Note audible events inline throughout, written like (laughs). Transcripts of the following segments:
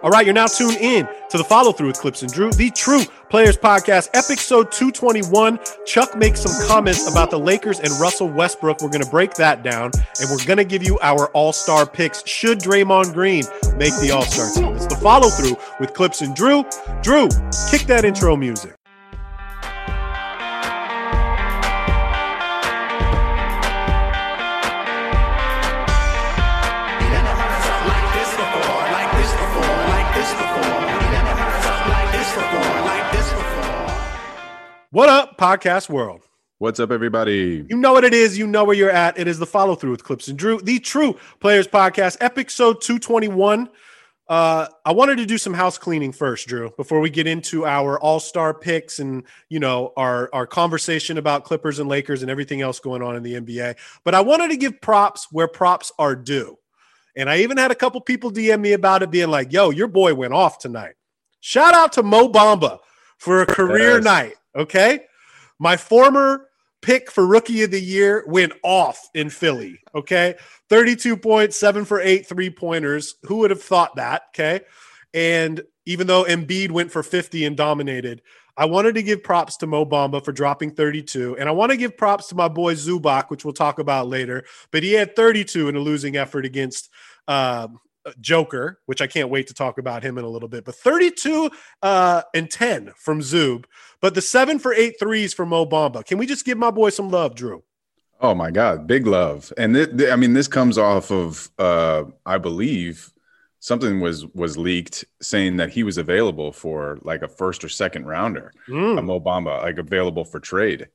All right, you're now tuned in to the follow through with Clipps and Drew, the True Players Podcast, episode 221. Chuck makes some comments about the Lakers and Russell Westbrook. We're going to break that down and we're going to give you our all star picks. Should Draymond Green make the all star team? It's the follow through with Clipps and Drew. Drew, kick that intro music. What up, podcast world? What's up, everybody? You know what it is. You know where you're at. It is the follow through with Clipps and Drew, the True Players Podcast, episode 221. Uh, I wanted to do some house cleaning first, Drew, before we get into our all star picks and you know our our conversation about Clippers and Lakers and everything else going on in the NBA. But I wanted to give props where props are due, and I even had a couple people DM me about it, being like, "Yo, your boy went off tonight." Shout out to Mo Bamba for a career yes. night. Okay. My former pick for rookie of the year went off in Philly. Okay. 32 points, seven for eight three pointers. Who would have thought that? Okay. And even though Embiid went for 50 and dominated, I wanted to give props to Mo Bamba for dropping 32. And I want to give props to my boy Zubac, which we'll talk about later. But he had 32 in a losing effort against uh, Joker, which I can't wait to talk about him in a little bit. But 32 uh, and 10 from Zub, but the seven for eight threes from Mo Bamba. Can we just give my boy some love, Drew? Oh my God, big love. And th- th- I mean, this comes off of, uh, I believe, something was was leaked saying that he was available for like a first or second rounder, mm. a Mo Bamba, like available for trade.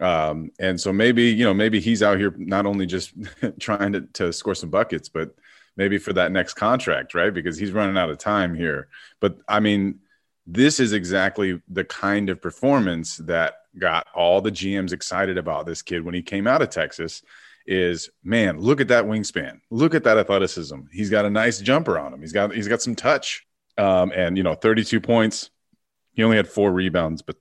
Um, and so maybe you know maybe he's out here not only just (laughs) trying to, to score some buckets, but maybe for that next contract, right? Because he's running out of time here. But I mean, this is exactly the kind of performance that got all the GMs excited about this kid when he came out of Texas. Is man, look at that wingspan, look at that athleticism. He's got a nice jumper on him. He's got he's got some touch, um, and you know, 32 points. He only had four rebounds, but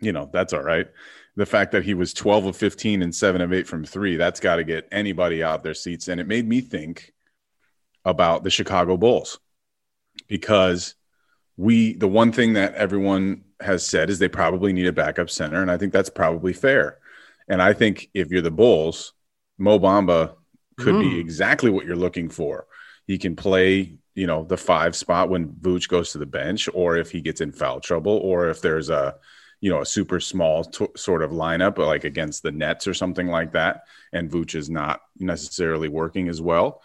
you know that's all right. The fact that he was 12 of 15 and seven of eight from three, that's got to get anybody out their seats. And it made me think about the Chicago Bulls because we the one thing that everyone has said is they probably need a backup center and I think that's probably fair. And I think if you're the Bulls, Mo Bamba could mm. be exactly what you're looking for. He can play, you know, the five spot when Vooch goes to the bench, or if he gets in foul trouble, or if there's a, you know, a super small t- sort of lineup, like against the Nets or something like that, and Vooch is not necessarily working as well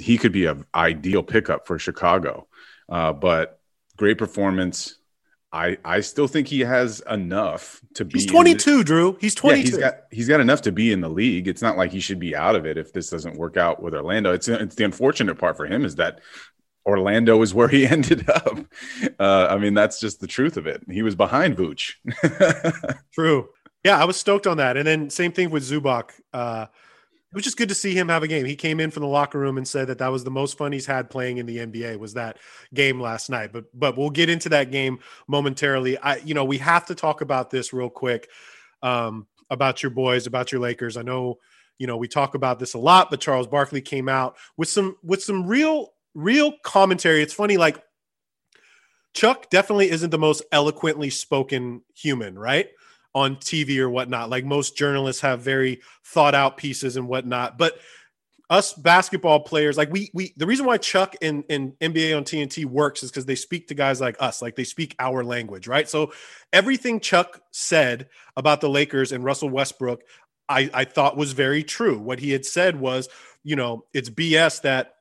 he could be an ideal pickup for Chicago. Uh, but great performance. I I still think he has enough to be. He's 22, Drew. He's 22. Yeah, he's got he's got enough to be in the league. It's not like he should be out of it if this doesn't work out with Orlando. It's it's the unfortunate part for him is that Orlando is where he (laughs) ended up. Uh, I mean, that's just the truth of it. He was behind Vooch. (laughs) True. Yeah, I was stoked on that. And then same thing with Zubac. Uh, it was just good to see him have a game. He came in from the locker room and said that that was the most fun he's had playing in the NBA was that game last night. But but we'll get into that game momentarily. I you know we have to talk about this real quick um, about your boys, about your Lakers. I know you know we talk about this a lot, but Charles Barkley came out with some with some real real commentary. It's funny, like Chuck definitely isn't the most eloquently spoken human, right? On TV or whatnot. Like most journalists have very thought out pieces and whatnot. But us basketball players, like we we the reason why Chuck and, and NBA on TNT works is because they speak to guys like us, like they speak our language, right? So everything Chuck said about the Lakers and Russell Westbrook, I, I thought was very true. What he had said was, you know, it's BS that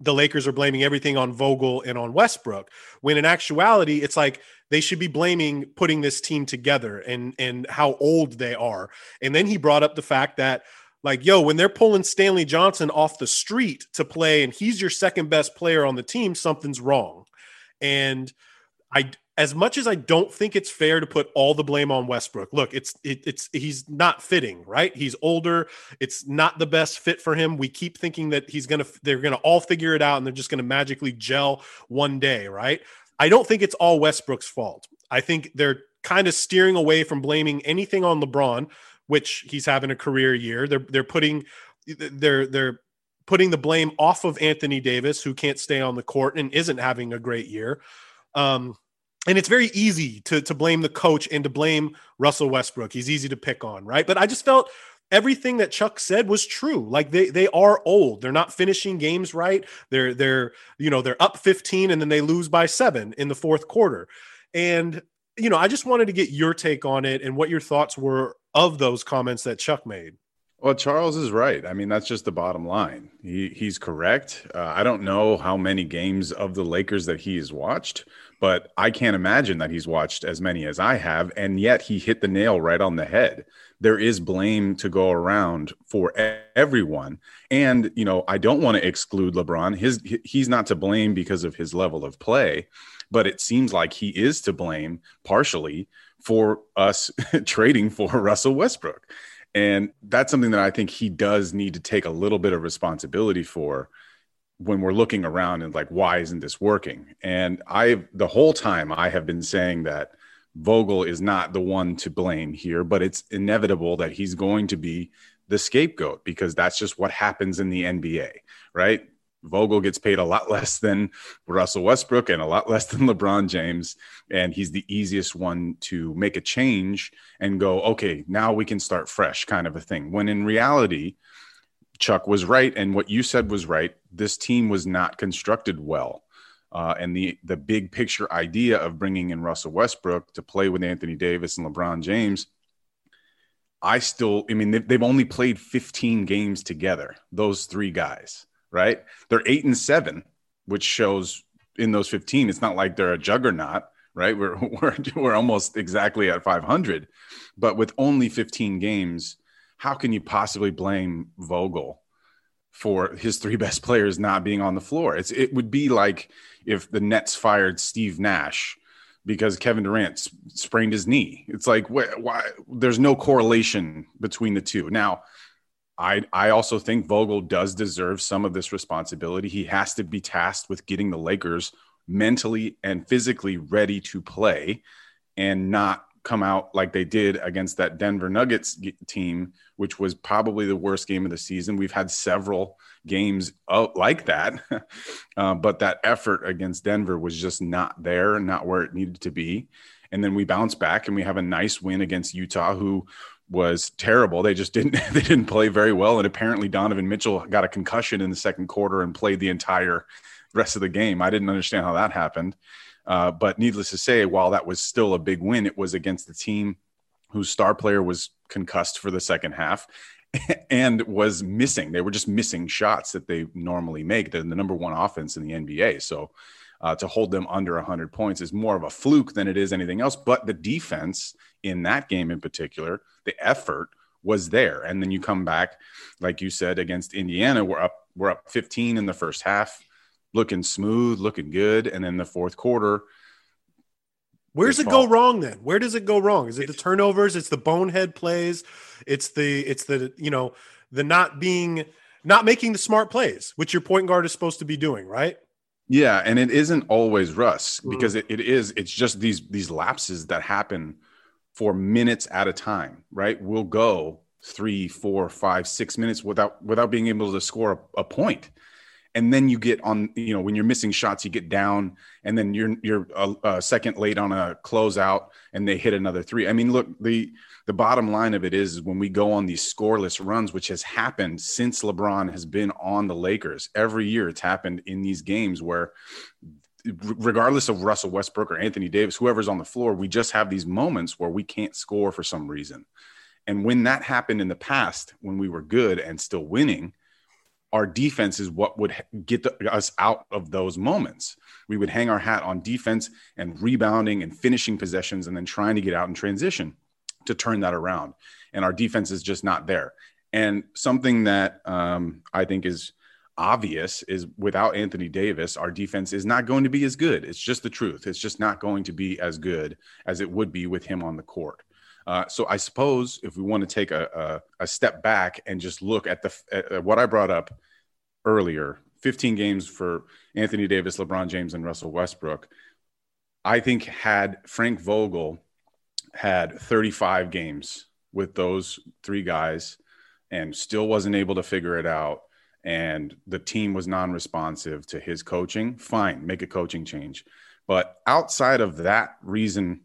the Lakers are blaming everything on Vogel and on Westbrook. When in actuality, it's like they should be blaming putting this team together and and how old they are. And then he brought up the fact that like yo when they're pulling Stanley Johnson off the street to play and he's your second best player on the team something's wrong. And I as much as I don't think it's fair to put all the blame on Westbrook. Look, it's it, it's he's not fitting, right? He's older. It's not the best fit for him. We keep thinking that he's to they're to all figure it out and they're just to magically gel one day, right? I don't think it's all Westbrook's fault. I think they're kind of steering away from blaming anything on LeBron, which he's having a career year. They're they're putting they're they're putting the blame off of Anthony Davis, who can't stay on the court and isn't having a great year. Um, and it's very easy to to blame the coach and to blame Russell Westbrook. He's easy to pick on, right? But I just felt everything that Chuck said was true. Like they they are old. They're not finishing games right. They're they're you know they're up 15 and then they lose by 7 in the fourth quarter. And you know, I just wanted to get your take on it and what your thoughts were of those comments that Chuck made. Well, Charles is right. I mean, that's just the bottom line. He he's correct. Uh, I don't know how many games of the Lakers that he has watched, but I can't imagine that he's watched as many as I have, and yet he hit the nail right on the head. There is blame to go around for everyone, and you know, I don't want to exclude LeBron. His he's not to blame because of his level of play, but it seems like he is to blame partially for us (laughs) trading for Russell Westbrook. And that's something that I think he does need to take a little bit of responsibility for when we're looking around and like, why isn't this working? And I, the whole time, I have been saying that Vogel is not the one to blame here, but it's inevitable that he's going to be the scapegoat because that's just what happens in the NBA, right? Vogel gets paid a lot (laughs) less than Russell Westbrook and a lot less than LeBron James. And he's the easiest one to make a change and go, okay, now we can start fresh, kind of a thing. When in reality, Chuck was right. And what you said was right. This team was not constructed well. Uh, and the the big picture idea of bringing in Russell Westbrook to play with Anthony Davis and LeBron James, I still, I mean, they've, they've only played 15 games together, those three guys right? They're eight and seven, which shows in those 15, it's not like they're a juggernaut, right? We're, (laughs) we're, we're almost exactly at 500. But with only 15 games, how can you possibly blame Vogel for his three (laughs) best players not being on the floor? It's, it would be like if the Nets fired Steve Nash because Kevin Durant sprained his knee. It's like, why, why? There's no correlation between the two. Now, I I also think Vogel does deserve some of this responsibility. He has to be tasked with getting the Lakers mentally and physically ready to play and not come out like they did against that Denver Nuggets team, which was probably the worst game of the season. We've had several games like that, (laughs) uh, but that effort against Denver was just not there, not where it needed to be. And then we bounce back and we have a nice win against Utah, who was terrible. They just didn't (laughs) they didn't play very well, and apparently Donovan Mitchell got a concussion in the second quarter and played the entire rest of the game. I didn't understand how that happened, uh, but needless to say, while that was still a big win, it was against the team whose star player was concussed for the second half (laughs) and was missing. They were just missing shots that they normally make. They're the number one offense in the NBA, so. Uh, to hold them under 100 points is more of a fluke than it is anything else. But the defense in that game in particular the effort was there. And then you come back, like you said, against Indiana, we're up, we're up 15 in the first half, looking smooth, looking good. And then the fourth quarter. Where's it go wrong then? Where does it go wrong? Is it the turnovers? It's the bonehead plays. It's the, it's the, you know, the not being, not making the smart plays, which your point guard is supposed to be doing, right? Yeah. And it isn't always Russ mm. because it, it is, it's just these, these lapses that happen for minutes at a time, right? We'll go three, four, five, six minutes without without being able to score a, a. And then you get on, you know, when you're missing shots, you get down, and then you're you're a, a second late on a closeout, and they hit another three. I mean, look, the the bottom line of it is, when we go on these scoreless runs, which has happened since LeBron has been on the Lakers. Every year, it's happened in these games where regardless of Russell Westbrook or Anthony Davis, whoever's on the floor, we just have these moments where we can't score for some reason. And when that happened in the past, when we were good and still winning, our defense is what would get the, us out of those moments. We would hang our hat on defense and rebounding and finishing possessions and then trying to get out in transition to turn that around. And our defense is just not there. And something that um, I think is obvious is without Anthony Davis, our defense is not going to be as good. It's just the truth. It's just not going to be as good as it would be with him on the court. Uh, so I suppose if we want to take a, a, a step back and just look at the at what I brought up earlier, 15 games for Anthony Davis, LeBron James, and Russell Westbrook. I think had Frank Vogel had 35 games with those three guys and still wasn't able to figure it out and the team was non-responsive to his coaching, fine, make a coaching change. But outside of that reason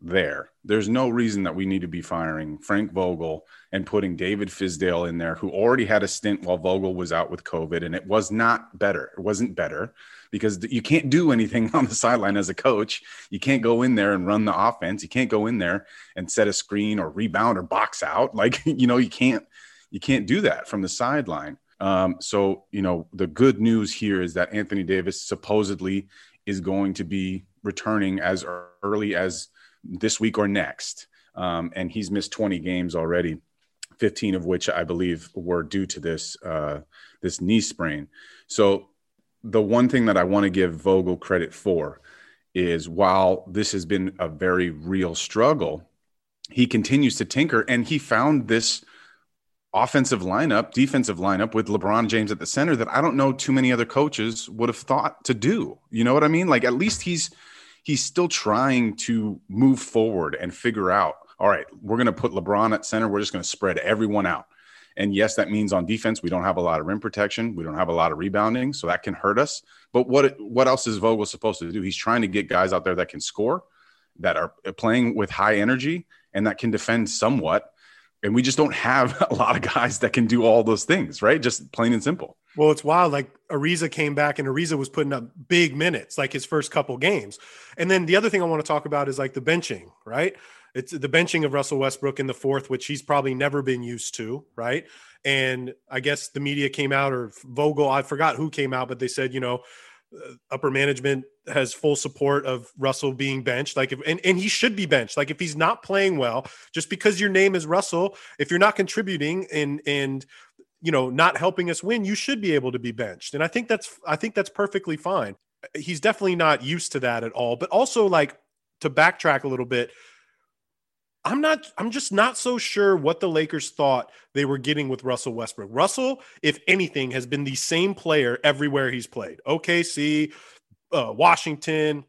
there, there's no reason that we need to be firing Frank Vogel and putting David Fizdale in there, who already had a stint while Vogel was out with COVID, and it was not better. It wasn't better because you can't do anything (laughs) on the sideline as a coach. You can't go in there and run the offense. You can't go in there and set a screen or rebound or box out. (laughs) Like you know, you can't you can't do that from the sideline. Um, so, you know, the good news here is that Anthony Davis supposedly is going to be returning as early as this week or next. Um, and he's missed 20 games already, 15 of which I believe were due to this uh, this knee sprain. So the one thing that I want to give Vogel credit for is while this has been a very real struggle, he continues to tinker and he found this offensive lineup, defensive lineup with LeBron James at the center that I don't know too many other coaches would have thought to do. You know what I mean? Like at least he's he's still trying to move forward and figure out, all right, we're going to put LeBron at center, we're just going to spread everyone out. And yes, that means on defense we don't have a lot of rim protection, we don't have a lot of rebounding, so that can hurt us. But what what else is Vogel supposed to do? He's trying to get guys out there that can score, that are playing with high energy and that can defend somewhat and we just don't have (laughs) a lot of guys that can do all those things, right? Just plain and simple. Well, it's wild. Like Ariza came back and Ariza was putting up big minutes, like his first couple games. And then the other thing I want to talk about is like the benching, right? It's the benching of Russell Westbrook in the fourth, which he's probably never been used to, right? And I guess the media came out or Vogel, I forgot who came out, but they said, you know, uh, upper management has full support of Russell being benched. Like if and, and he should be benched. Like if he's not playing well, just because your name is Russell, if you're not contributing and and you know not helping us win, you should be able to be benched. And I think that's I think that's perfectly fine. He's definitely not used to that at all. But also like to backtrack a little bit, I'm not I'm just not so sure what the Lakers thought they were getting with Russell Westbrook. Russell, if anything, has been the same player everywhere he's played. OKC, uh, Washington,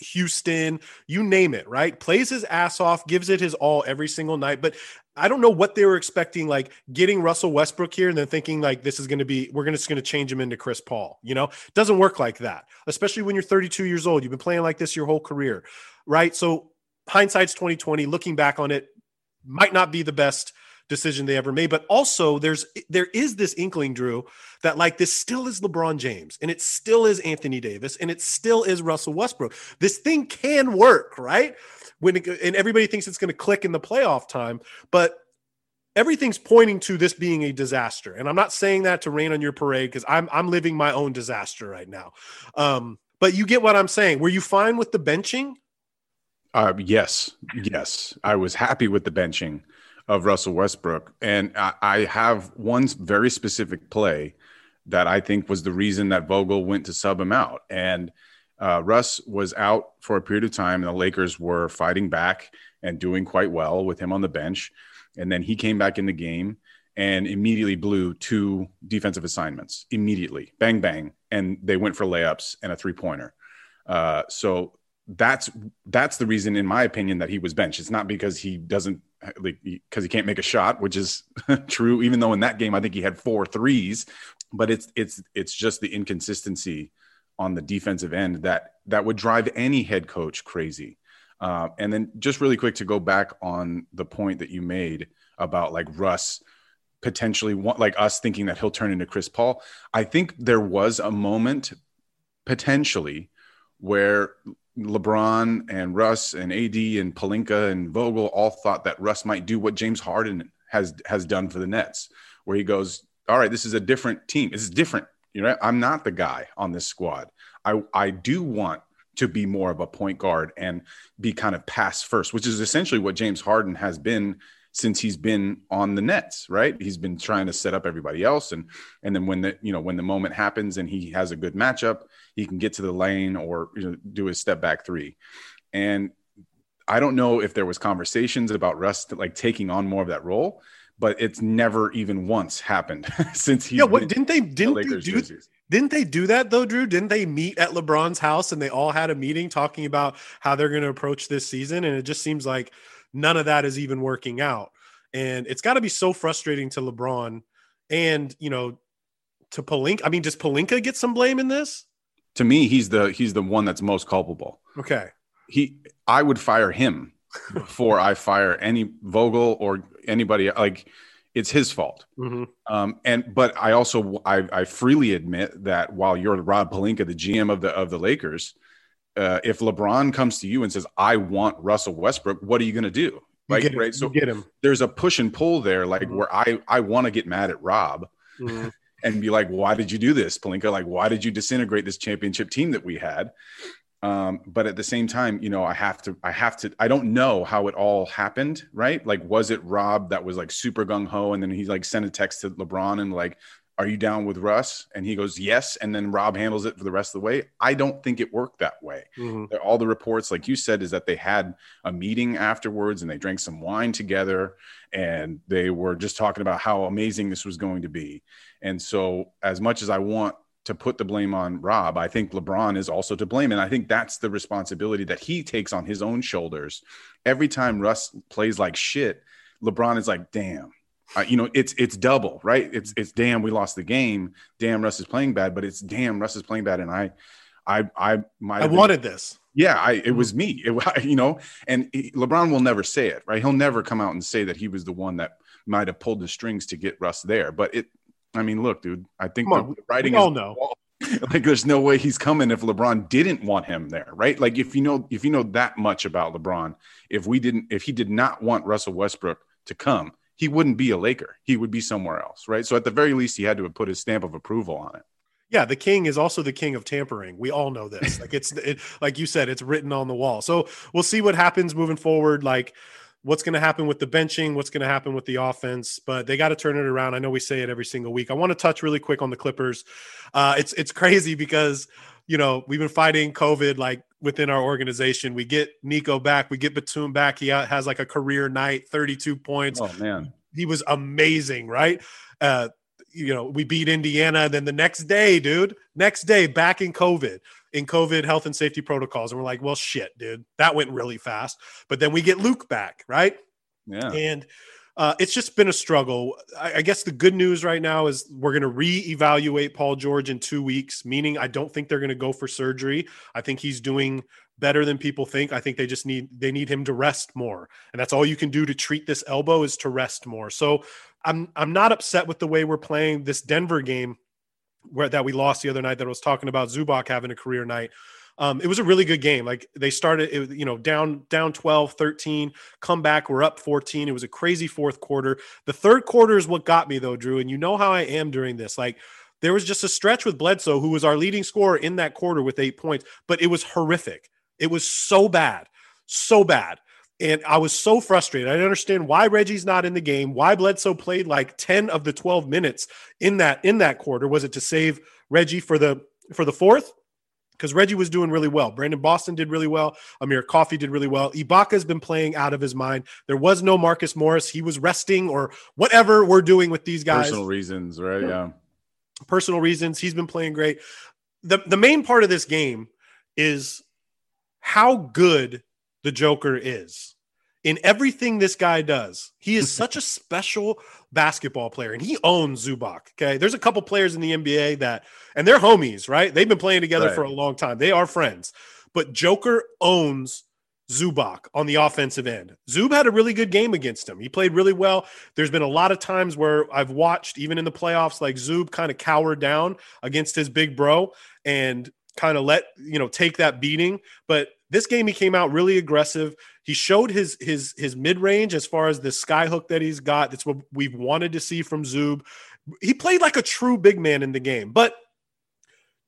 Houston, you name it, right? Plays his ass off, gives it his all every single night. But I don't know what they were expecting, like getting Russell Westbrook here and then thinking like this is going to be, we're to just going to change him into Chris Paul. You know, doesn't work like that, especially when you're 32 years old. You've been playing like this your whole career, right? So hindsight's 2020 looking back on it might not be the best decision they ever made. But also there's there is this inkling drew that like this still is lebron james and it still is anthony davis and it still is russell westbrook. This thing can work right? When it, and everybody thinks it's going to click in the playoff time but everything's pointing to this being a disaster. And i'm not saying that to rain on your parade because i'm i'm living my own disaster right now. Um but you get what i'm saying. Were you fine with the benching uh, yes, yes. I was happy with the benching of Russell Westbrook. And I, I, have one very specific play that I think was the reason that Vogel went to sub him out. And uh, Russ was out for a period of time, and the Lakers were fighting back and doing quite well with him on the bench. And then he came back in the game and immediately blew two defensive assignments immediately, bang bang, and they went for layups and a three pointer. Uh, so that's that's the reason, in my opinion, that he was benched. It's not because he doesn't like because he can't make a shot, which is (laughs) true. Even though in that game I think he had four threes, but it's it's it's just the inconsistency on the defensive end that that would drive any head coach crazy. Uh, and then just really quick to go back on the point that you made about like Russ potentially want, like us thinking that he'll turn into Chris Paul. I think there was a moment potentially where LeBron and Russ and AD and Pelinka and Vogel all thought that Russ might do what James Harden has has done for the Nets, where he goes, "All right, this is a different team. It's different. You know, I'm not the guy on this squad. I I do want to be more of a point guard and be kind of pass first, which is essentially what James Harden has been since he's been on the Nets, right? He's been trying to set up everybody else, and and then when the you know when the moment happens and he has a good matchup, he can get to the lane or you know, do his step back three. And I don't know if there was conversations about Russ like taking on more of that role, but it's never even once happened (laughs) since he. Yeah, what didn't they didn't the they do? Jerseys. Didn't they do that though, Drew? Didn't they meet at LeBron's house and they all had a meeting talking about how they're going to approach this season? And it just seems like none of that is even working out. And it's got to be so frustrating to LeBron and, you know, to Pelinka. I mean, does Pelinka get some blame in this? To me, he's the he's the one that's most culpable. Okay. He I would fire him (laughs) before I fire any Vogel or anybody like it's his fault. Mm-hmm. Um, and but I also I, I freely admit that while you're Rob Pelinka, the GM of the of the Lakers, uh, if LeBron comes to you and says, "I want Russell Westbrook," what are you going to do? Like, get right? So get him. There's a push and pull there, like mm-hmm. where I I want to get mad at Rob. Mm-hmm. And be like, why did you do this, Pelinka? Like, why did you disintegrate this championship team that we had? um, but at the same time you know i have to i have to i don't know how it all happened right like was it rob that was like super gung-ho and then he like sent a text to lebron and like are you down with russ and he goes yes and then rob handles it for the rest of the way i don't think it worked that way mm-hmm. all the reports like you said is that they had a meeting afterwards and they drank some wine together and they were just talking about how amazing this was going to be and so as much as i want to put the blame on Rob. I think LeBron is also to blame. And I think that's the responsibility that he takes on his own shoulders. Every time Russ plays like shit, LeBron is like, damn. Uh, you know, it's it's double, right? It's it's damn we lost the game. Damn Russ is playing bad, but it's damn Russ is playing bad, and I, I, I, my, I wanted this. Yeah, I it was me. It, (laughs) you know, and he, LeBron will never say it, right? He'll never come out and say that he was the one that might have pulled the strings to get Russ there. But it I mean, look, dude. I think the, the, writing. All know. (laughs) Like, there's no way he's coming if LeBron didn't want him there, right? Like, if you know, if you know that much about LeBron, if we didn't, if he did not want Russell Westbrook to come, he wouldn't be a Laker. He would be somewhere else, right? So at the very least, he had to have put his stamp of approval on it. Yeah, the king is also the king of tampering. We all know this. Like it's it, like you said, it's written on the wall. So we'll see what happens moving forward. Like what's going to happen with the benching, what's going to happen with the offense, but they got to turn it around. I know we say it every single week. I want to touch really quick on the Clippers. Uh, it's it's (laughs) crazy because you know we've been fighting COVID like within our organization. We get Nico back, we get Batum back. He has like a career night, 32 points. Oh man, he was amazing, right? Uh, you know, we beat Indiana. Then the next day, dude, next day back in COVID in COVID health and safety protocols. And we're like, well, shit, dude, that went really fast. But then we get Luke back, right? Yeah. And uh, it's just been a struggle. I, I guess the good news right now is we're going to reevaluate Paul George in two weeks, meaning I don't think they're going to go for surgery. I think he's doing better than people think. I think they just need they need him to rest more, and that's all you can do to treat this elbow is to rest more. So I'm I'm not upset with the way we're playing this Denver game where that we lost the other night that I was talking about Zubac having a career night. Um, it was a really good game. Like they started, it, you know, down down 12, 13, come back, we're up 14. It was a crazy fourth quarter. The third quarter is what got me though, Drew. And you know how I am during this. Like there was just a stretch with Bledsoe, who was our leading scorer in that quarter with eight points, but it was horrific. It was so bad, so bad. And I was so frustrated. I didn't understand why Reggie's not in the game, why Bledsoe played like 10 of the 12 minutes in that in that quarter. Was it to save Reggie for the for the fourth? Because Reggie was doing really well. Brandon Boston did really well. Amir Coffey did really well. Ibaka's been playing out of his mind. There was no Marcus Morris. He was resting or whatever we're doing with these guys. Personal reasons, right? Yeah. Personal reasons. He's been playing great. The the main part of this game is how good the Joker is in everything this guy does. He is such a special basketball player and he owns Zubac. Okay. There's a couple players in the NBA that, and they're homies, right? They've been playing together right. for a long time. They are friends, but Joker owns Zubac on the offensive end. Zub had a really good game against him. He played really well. There's been a lot of times where I've watched, even in the playoffs, like Zub kind of cowered down against his big bro and kind of let, you know, take that beating. But this game he came out really aggressive. He showed his his his mid range as far as the sky hook that he's got. That's what we've wanted to see from Zub. He played like a true big man in the game. But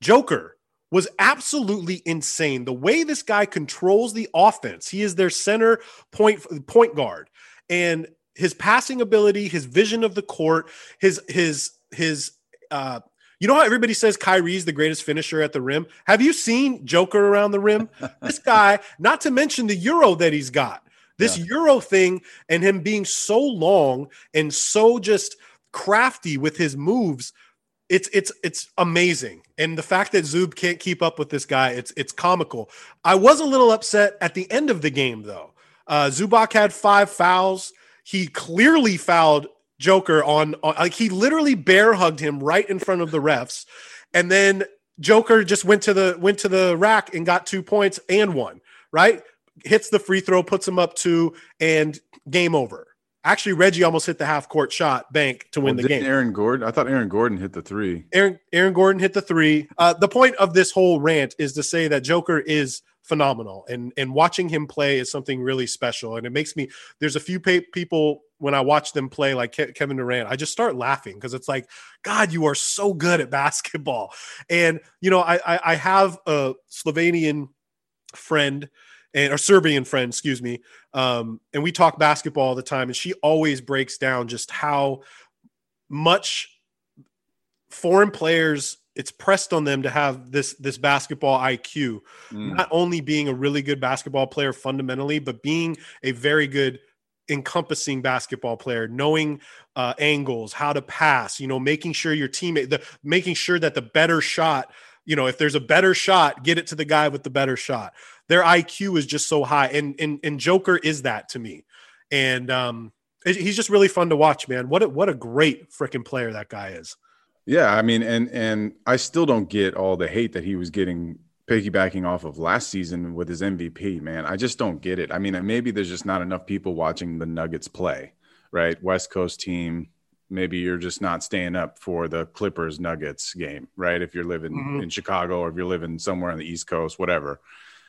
Joker was absolutely insane. The way this guy controls the offense. He is their center point point guard, and his passing ability, his vision of the court, his his his uh, you know how everybody says Kyrie's the greatest finisher at the rim? Have you seen Joker around the rim? (laughs) this guy, not to mention the Euro that he's got, this yeah. Euro thing and him being so long and so just crafty with his moves. It's it's it's amazing. And the fact that Zub can't keep up with this guy, it's it's comical. I was a little upset at the end of the game though. Uh Zubac had five fouls. He clearly fouled Joker on, on like he literally bear hugged him right in front of the refs, and then Joker just went to the went to the rack and got two points and one. Right, hits the free throw, puts him up two, and game over. Actually, Reggie almost hit the half court shot bank to win well, the game. Aaron Gordon, I thought Aaron Gordon hit the three. Aaron Aaron Gordon hit the three. Uh, the point of this whole rant is to say that Joker is phenomenal, and and watching him play is something really special. And it makes me. There's a few people when I watch them play, like Ke- Kevin Durant, I just start laughing because it's like, God, you are so good at (laughs) basketball. And you know, I I, I have a Slovenian friend and or Serbian friend, excuse me. Um, and we talk basketball all the time, and she always breaks down just how much foreign players it's pressed on them to have this this basketball IQ, mm. not only being a really good basketball player fundamentally, but being a very good encompassing basketball player, knowing uh, angles, how to pass, you know, making sure your teammate, the making sure that the better shot, you know, if there's a better shot, get it to the guy with the better shot their IQ is just so high, and and and Joker is that to me, and um, he's just really fun to watch, man. What a, what a great freaking player that guy is. Yeah, I mean, and and I still don't get all the hate that he was getting piggybacking off of last season with his MVP, man. I just don't get it. I mean, maybe there's just not enough people watching the Nuggets play, right? West Coast team. Maybe you're just not staying up for the Clippers Nuggets game, right? If you're living mm-hmm. in Chicago or if you're living somewhere on the East Coast, whatever.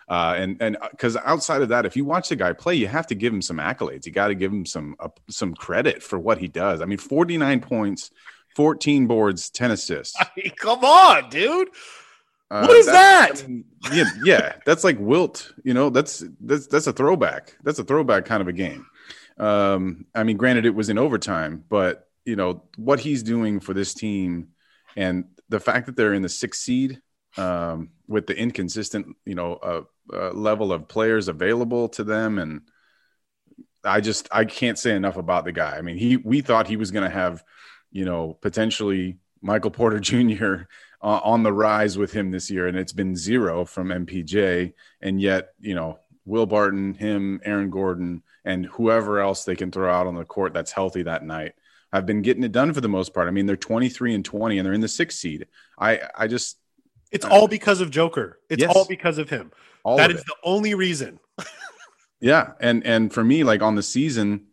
Uh, and and because uh, outside of that, if you watch the guy play, you have to give him some accolades. You got to give him some uh, some credit for what he does. I mean, 49 points, 14 boards, 10 assists. I (laughs) mean, come on, dude. Uh, what is that? I mean, yeah, yeah, that's like Wilt. You know, that's that's that's a throwback. That's a throwback kind of a game. Um, I mean, granted, it was in overtime, but you know what he's doing for this team, and the fact that they're in the sixth seed um, with the inconsistent, you know, uh, uh, level of players available to them, and I just I can't say enough about the guy. I mean, he we thought he was going to have, you know, potentially Michael Porter (laughs) Jr. Uh, on the rise with him this year, and it's been zero from MPJ, and yet you know Will Barton, him, Aaron Gordon, and whoever else they can throw out on the court that's healthy that night have been getting it done for the most part. I mean, they're 23 and 20 and they're in the sixth seed. I, I just, it's all because of Joker. It's yes. all because of him. That is it. the only reason. (laughs) yeah, and and for me, like on the season,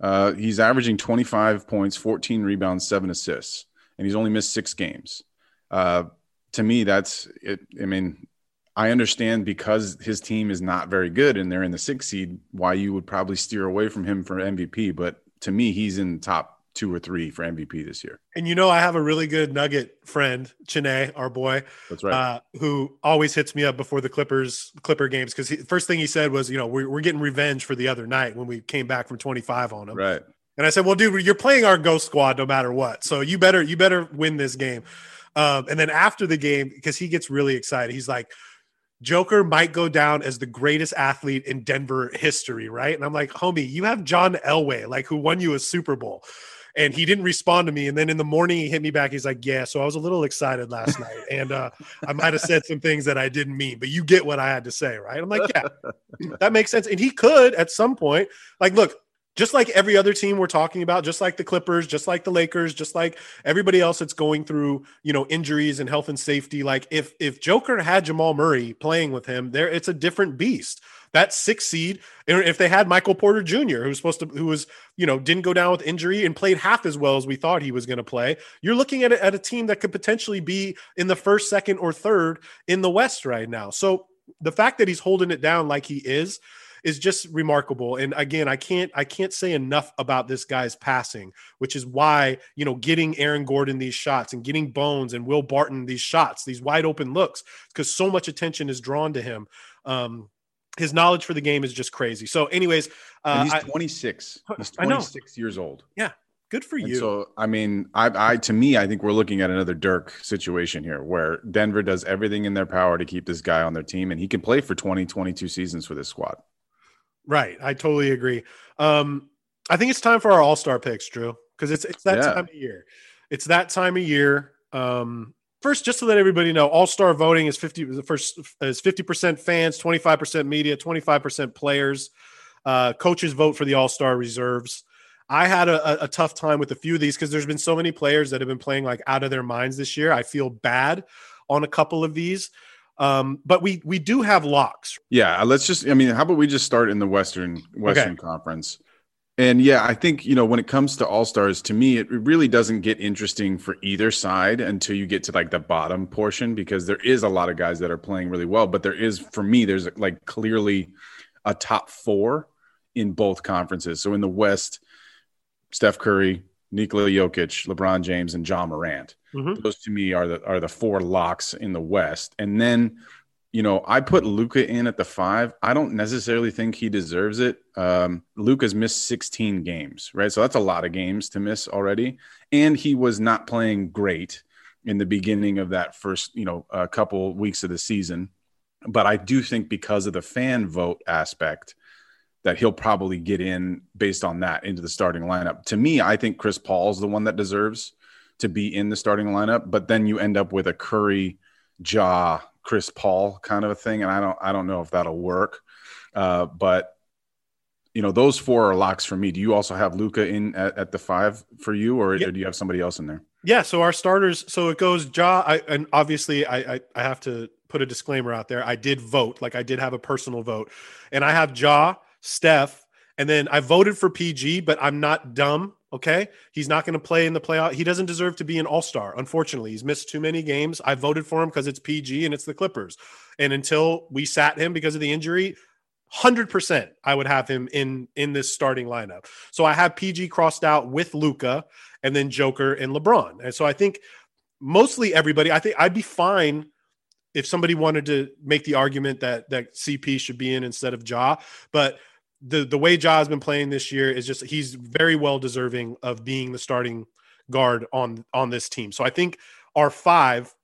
uh, he's averaging 25 points, 14 rebounds, seven assists, and he's only missed six games. Uh, to me, that's it. I mean, I understand because his team is not very good and they're in the sixth seed, why you would probably steer away from him for MVP. But to me, he's in top two or three for MVP this year. And you know, I have a really good Nugget friend, Chene, our boy. That's right. Uh, who always hits me up before the Clippers Clipper games because first thing he said was, you know, we're, we're getting revenge for the other night when we came back from 25 on him. Right. And I said, well, dude, you're playing our ghost squad no matter what, so you better you better win this game. Um, and then after the game, because he gets really excited, he's like. Joker might go down as the greatest athlete in Denver history, right? And I'm like, homie, you have John Elway, like who won you a Super Bowl and he didn't respond to me. And then in the morning, he hit me back. He's like, "Yeah." So I was a little excited last (laughs) night, and uh, I might have said some things that I didn't mean, but you get what I had to say, right? I'm like, "Yeah, (laughs) that makes sense." And he could at some point, like, look. Just like every other team we're talking about, just like the Clippers, just like the Lakers, just like everybody else that's going through, you know, injuries and health and safety. Like if if Joker had Jamal Murray playing with him, there it's a different beast that six seed. If they had Michael Porter Jr., who was supposed to, who was, you know, didn't go down with injury and played half as well as we thought he was going to play, you're looking at a, at a team that could potentially be in the first, second, or third in the West right now. So the fact that he's holding it down like he is is just remarkable and again i can't i can't say enough about this guy's passing which is why you know getting aaron gordon these shots and getting bones and will barton these shots these wide open looks because so much attention is drawn to him um his knowledge for the game is just crazy. So, anyways, uh, he's 26. He's 26 years old. Yeah, good for and you. So, I mean, I, I, to me, I think we're looking at another Dirk situation here, where Denver does everything in their power to keep this guy on their team, and he can play for 20, 22 seasons for this squad. Right, I totally agree. Um, I think it's time for our All Star picks, Drew, because it's it's that yeah. time of year. It's that time of year. Um, First, just to let everybody know, All Star voting is fifty. The first is fifty percent fans, twenty five percent media, twenty five percent players. Uh, coaches vote for the All Star reserves. I had a, a tough time with a few of these because there's been so many players that have been playing like out of their minds this year. I feel bad on a couple of these. Um, but we we do have locks. Yeah, let's just. I mean, how about we just start in the Western Western okay. Conference? And yeah, I think you know when it comes to all stars, to me, it really doesn't get interesting for either side until you get to like the bottom portion because there is a lot of guys that are playing really well, but there is for me, there's like clearly a top four in both conferences. So in the West, Steph Curry, Nikola Jokic, LeBron James, and Ja Morant. Mm-hmm. Those to me are the are the four locks in the West. And then, you know, I put Luka in at the five. I don't necessarily think he deserves it. Um, Luka's missed 16 games, right? So that's a lot of games to miss already. And he was not playing great in the beginning of that first, you know, a couple weeks of the season. But I do think because of the fan vote aspect, that he'll probably get in based on that into the starting lineup. To me, I think Chris Paul's the one that deserves to be in the starting lineup, but then you end up with a Curry, Ja, Chris Paul kind of a thing, and I don't I don't know if that'll work. Uh, but you know, those four are locks for me. Do you also have Luka in at, at, the five for you, or, yeah. or, do you have somebody else in there? Yeah. So our starters. So it goes Ja. I, and obviously I, I I have to put a disclaimer out there. I did vote, like I did have a personal vote, and I have Ja, Steph, and then I voted for PG, but I'm not dumb. Okay. He's not going to play in the playoff. He doesn't deserve to be an all star. Unfortunately, he's missed too many games. I voted for him because it's PG and it's the Clippers. And until we sat him because of the injury, 100% I would have him in in this starting lineup. So I have PG crossed out with Luka and then Joker and LeBron. And so I think mostly everybody, I think I'd be fine if somebody wanted to make the argument that that CP should be in instead of Ja, but the the way Ja has been playing this year is just he's very well deserving of being the starting guard on on this team. So I think our five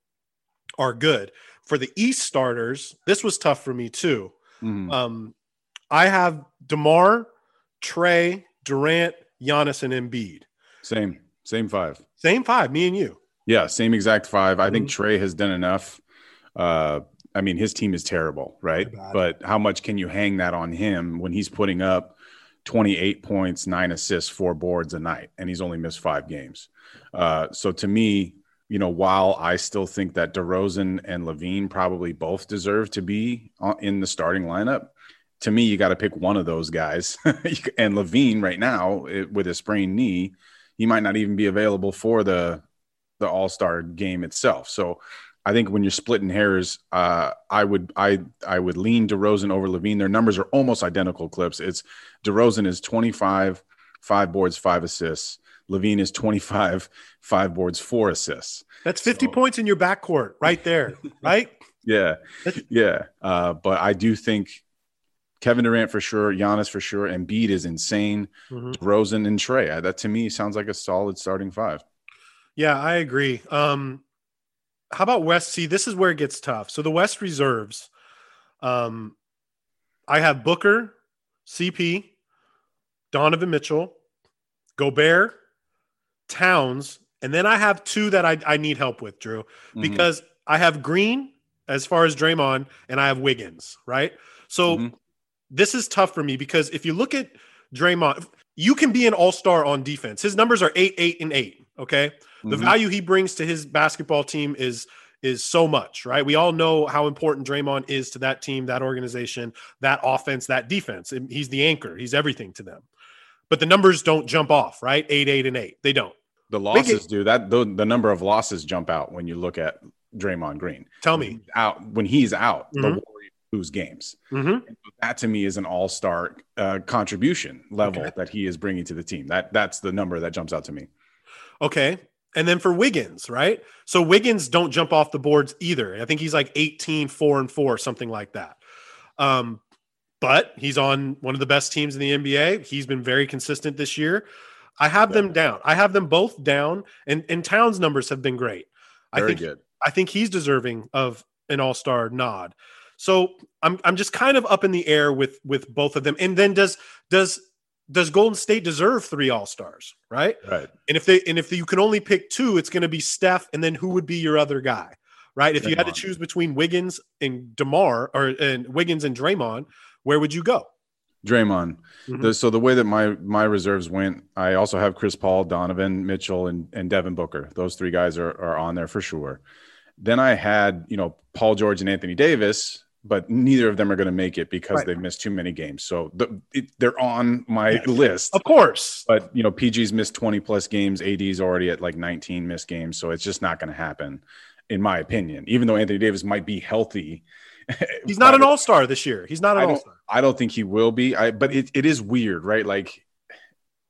are good for the East starters. This was tough for me too. Mm-hmm. Um, I have DeMar, Trey, Durant, Giannis, and Embiid. Same, same five. Same five. Me and you. Yeah, same exact 5 mm-hmm. I think mm-hmm. Has done enough. Uh, I mean, his team is terrible, right? But how much can you hang that on him when he's putting up 28 points, nine assists, four boards a night, and he's only missed five games? Uh, so to me, you know, while I still think that DeRozan and LaVine probably both deserve to be in the starting lineup, to me, you got to pick one of those guys. (laughs) and LaVine, right now, it, with a sprained knee, he might not even be available for the the All Star game itself. So I think when you're splitting hairs, uh, I would I I would lean DeRozan over LaVine. Their numbers are almost identical. Clipps. It's DeRozan is 25, five boards, five assists. LaVine is 25, five boards, four assists. That's 50 so, points in your backcourt right there, (laughs) right? yeah, yeah. Uh, but I do think Kevin Durant for sure, Giannis for sure, and Embiid is insane. mm Rosen and Trey. That to me sounds like a solid starting five. Yeah, I agree. Um, how about West? See, this is where it gets tough. So the West reserves, um, I have Booker, CP, Donovan Mitchell, Gobert, Towns, and then I have two that I, I need help with, Drew, mm-hmm. because mm-hmm. I have Green as far as Draymond, and I have Wiggins, right? So mm-hmm. this is tough for me because if you look at Draymond, you can be an all star on defense. His numbers are eight, eight, and eight. Okay. The mm-hmm. value he brings to his basketball team is is so much, right? We all know how important Draymond is to that team, that organization, that offense, that defense. He's the anchor. He's everything to them. But the numbers don't jump off, right? Eight, eight, and eight. They don't. The losses do that. The, the number of losses jump out when you look at Draymond Green. Tell me out when he's out, mm-hmm. the lose games. Mm-hmm. That to me is an all star uh, contribution level okay. that he is bringing to the team. That that's the number that jumps out to me. Okay. And then for Wiggins, right? So Wiggins don't jump off the boards either. I think he's like 18, 4 and 4, something like that. Um, but he's on one of the best teams in the NBA. He's been very consistent this year. I have yeah. them down. I have them both down, and and Towns' numbers have been great. Very I think good. I think he's deserving of an All Star nod. So I'm I'm just kind of up in the air with with both of them. And then does does does Golden State deserve three All Stars? Right. Right. And if they and if you can only pick two, it's going to be Steph, and then who would be your other guy? Right. If Draymond. you had to choose between Wiggins and Demar, or and Wiggins and Draymond, where would you go? Draymond. Mhm. The, so the way that my my reserves went, I also have Chris Paul, Donovan Mitchell, and and Devin Booker. Those three guys are are on there for sure. Then I had you know Paul George and Anthony Davis, but neither of them are going to make it because Right. they've missed too many games. So the, it, they're on my list. Of course. But you know, PG's missed 20 plus games. AD's already at like 19 missed games, so it's just not going to happen, in my opinion. Even though Anthony Davis might be healthy, (laughs) He's not an all star this year. He's not I an don't- all star. I don't think he will be. I but it, it is weird, right? Like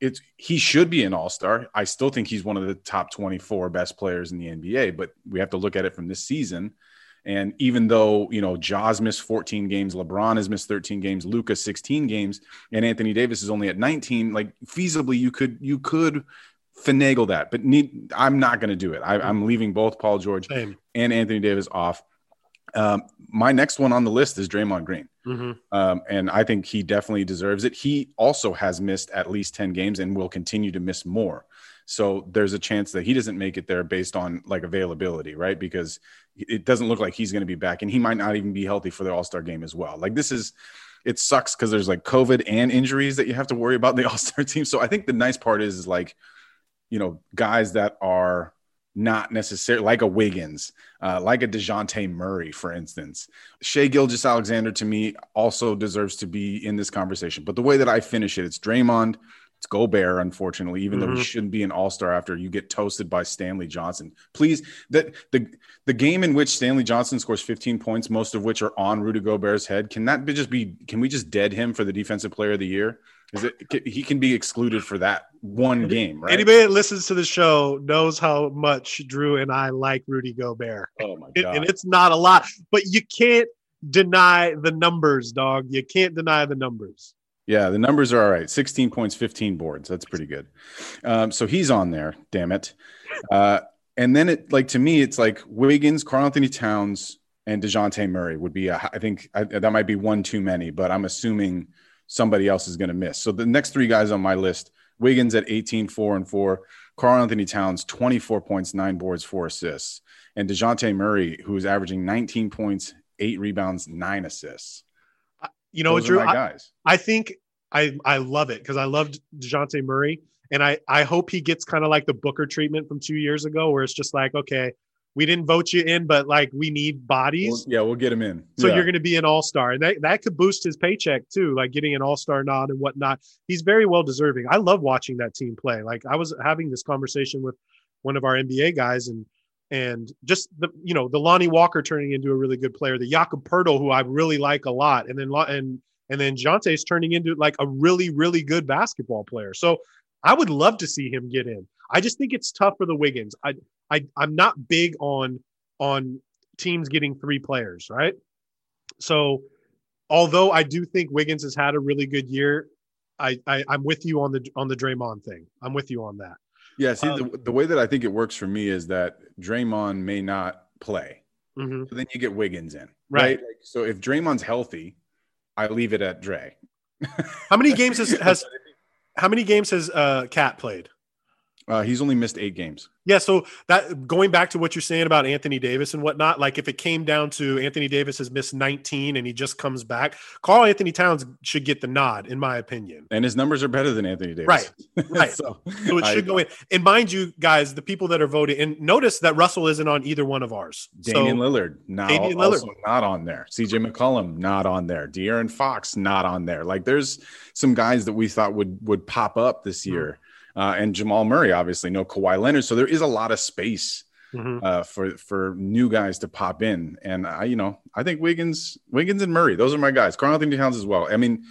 it's he should be an all-star. I still think he's one of the top 24 best players in the NBA, but we have to look at it from this season. And even though, you know, Ja's missed 14 games, LeBron has missed 13 games, Luka 16 games, and Anthony Davis is only at 19, like feasibly you could you could finagle that, but need I'm not going to do it. I, I'm leaving both Paul George Same. and Anthony Davis off. Um, my next one on the list is Draymond Green. hmm Um, and I think he definitely deserves it. He also has missed at least 10 games and will continue to miss more. So there's a chance that he doesn't make it there based on like availability, right? Because it doesn't look like he's going to be back and he might not even be healthy for the All Star game as well. Like this is, it sucks because there's like COVID and injuries that you have to worry about the (laughs) All Star team. So I think the nice part is, is like, you know, guys that are not necessarily like a Wiggins, uh, like a DeJounte Murray, for instance. Shai Gilgeous-Alexander to me also deserves to be in this conversation. But the way that I finish it, it's Draymond, Gobert, unfortunately, even though he Mhm. shouldn't be an all-star after you get toasted by Stanley Johnson. Please, that the the game in which Stanley Johnson scores 15 points, most of which are on Rudy Gobert's head, can that be just be can we just dead him for the defensive player of the year? Is it he can be excluded for that one game, right? Anybody that listens to the show knows how much Drew and I like Rudy Gobert. oh my god. and it's not a lot, but you can't deny the numbers, dog. You can't deny the numbers. Yeah, the numbers are all right. 16 points, 15 boards. That's pretty good. Um, so he's on there, damn it. Uh, and then it like to me, it's like Wiggins, Karl-Anthony Towns, and DeJounte Murray would be, a, I think I, that might be one too many, but I'm assuming somebody else is going to miss. So the next three guys on my list Wiggins at 18, 4 and 4, Karl-Anthony Towns, 24 points, nine boards, four assists, and DeJounte Murray, who's averaging 19 points, eight rebounds, nine assists. You know, Those Drew, I. I think I I love it because I loved DeJounte Murray. And I, I hope he gets kind of like the Booker treatment from two years ago, where it's just like, okay, we didn't vote you in, but like we need bodies. We'll- yeah, we'll get him in. So Yeah. you're going to be an all star, and that, that could boost his paycheck too, like getting an all star nod and whatnot. He's very well deserving. I love watching that team play. Like I was having this conversation with one of our NBA guys, and and just the you know the Lonnie Walker turning into a really good player, the Jakob Poeltl, who I really like a lot, and then and and then Jonte is turning into like a really really good basketball player. So I would love to see him get in. I just think it's tough for the Wiggins. I I I'm not big on on teams getting three players, right? So, although I do think Wiggins has had a really good year, I, I I'm with you on the on the Draymond thing. I'm with you on that. Yeah, see, Um, the, the way that I think it works for me is that Draymond may not play, hmm but then you get Wiggins in, Right. right? Like, so if Draymond's healthy, I leave it at Dre. How many games has, (laughs) has how many games has uh Cat played? Uh, he's only missed eight games. Yeah, so that going back to what you're saying about Anthony Davis and whatnot, like if it came down to Anthony Davis has missed 19 and he just comes back, Karl-Anthony Towns should get the nod, in my opinion. And his numbers are better than Anthony Davis. Right, (laughs) right. so, So it I- should go in. And mind you, guys, the people that are voting, and notice that Russell isn't on either one of ours. Damian so, Lillard, not Damian Lillard. not on there. CJ McCollum, not on there. De'Aaron Fox, not on there. Like there's some guys that we thought would would pop up this Mm-hmm. Uh, and Jamal Murray, obviously, no Kawhi Leonard. So there is a lot of space Mhm. uh, for for new guys to pop in. And I, you know, I think Wiggins, Wiggins and Murray, those are my guys. Karl-Anthony Towns as well. I mean,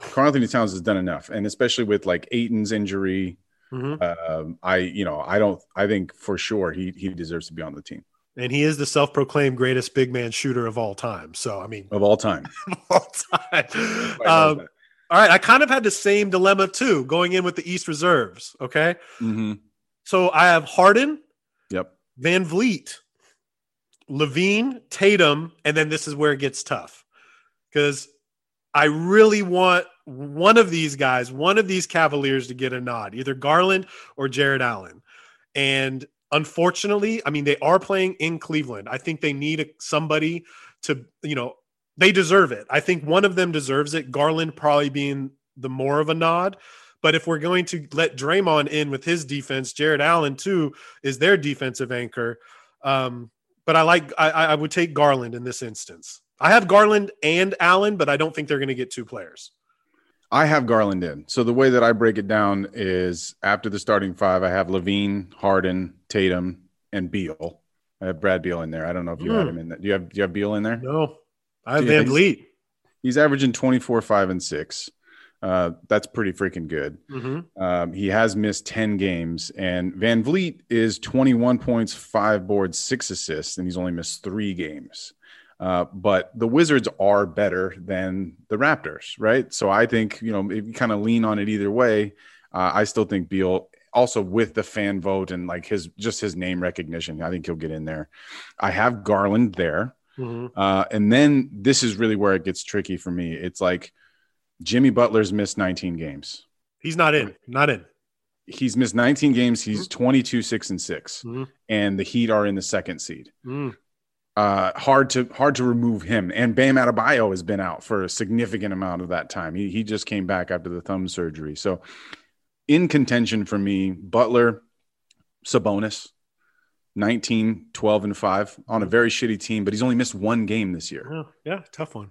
Karl-Anthony Towns has done enough, and especially with like Ayton's injury, Mhm. um, I, you know, I don't, I think for sure he he deserves to be on the team and he is the self-proclaimed greatest big man shooter of all time. So I mean, of all time. (laughs) of all time. Um. All right, I kind of had the same dilemma too, going in with the East reserves. Okay, Mhm. so I have Harden, Yep. Van Vliet, LaVine, Tatum, and then this is where it gets tough because I really want one of these guys, one of these Cavaliers to get a nod, either Garland or Jarrett Allen. And unfortunately, I mean, they are playing in Cleveland. I think they need a, somebody to, you know, they deserve it. I think one of them deserves it. Garland probably being the more of a nod. But if we're going to let Draymond in with his defense, Jarrett Allen too is their defensive anchor. Um, but I like I, I would take Garland in this instance. I have Garland and Allen, but I don't think they're going to get two players. I have Garland in. So the way that I break it down is after the starting five, I have LaVine, Harden, Tatum, and Beal. I have Brad Beal in there. I don't know if you mm. have him in there. Do you have do you have Beal in there? No. I have VanVleet. He's averaging 24, 5, and 6. Uh, that's pretty freaking good. Mm-hmm. Um, he has missed 10 games, and VanVleet is 21 points, five boards, six assists, and he's only missed three games. Uh, but the Wizards are better than the Raptors, right? So I think, you know, if you kind of lean on it either way, uh, I still think Beal, also with the fan vote and like his just his name recognition, I think he'll get in there. I have Garland there. Mm-hmm. Uh, and then this is really where it gets tricky for me. It's like Jimmy Butler's missed 19 games. He's not in. Not in. He's missed 19 games. He's mm-hmm. 22, 6, and 6. Mm-hmm. And the Heat are in the second seed. Mm. Uh, hard to hard to remove him. And Bam Adebayo has been out for a significant amount of that time. He, he just came back after the thumb surgery. So in contention for me, Butler, Sabonis, 19, 12, and 5 on a mm-hmm. very shitty team, but he's only missed one game this year. Yeah, yeah tough one.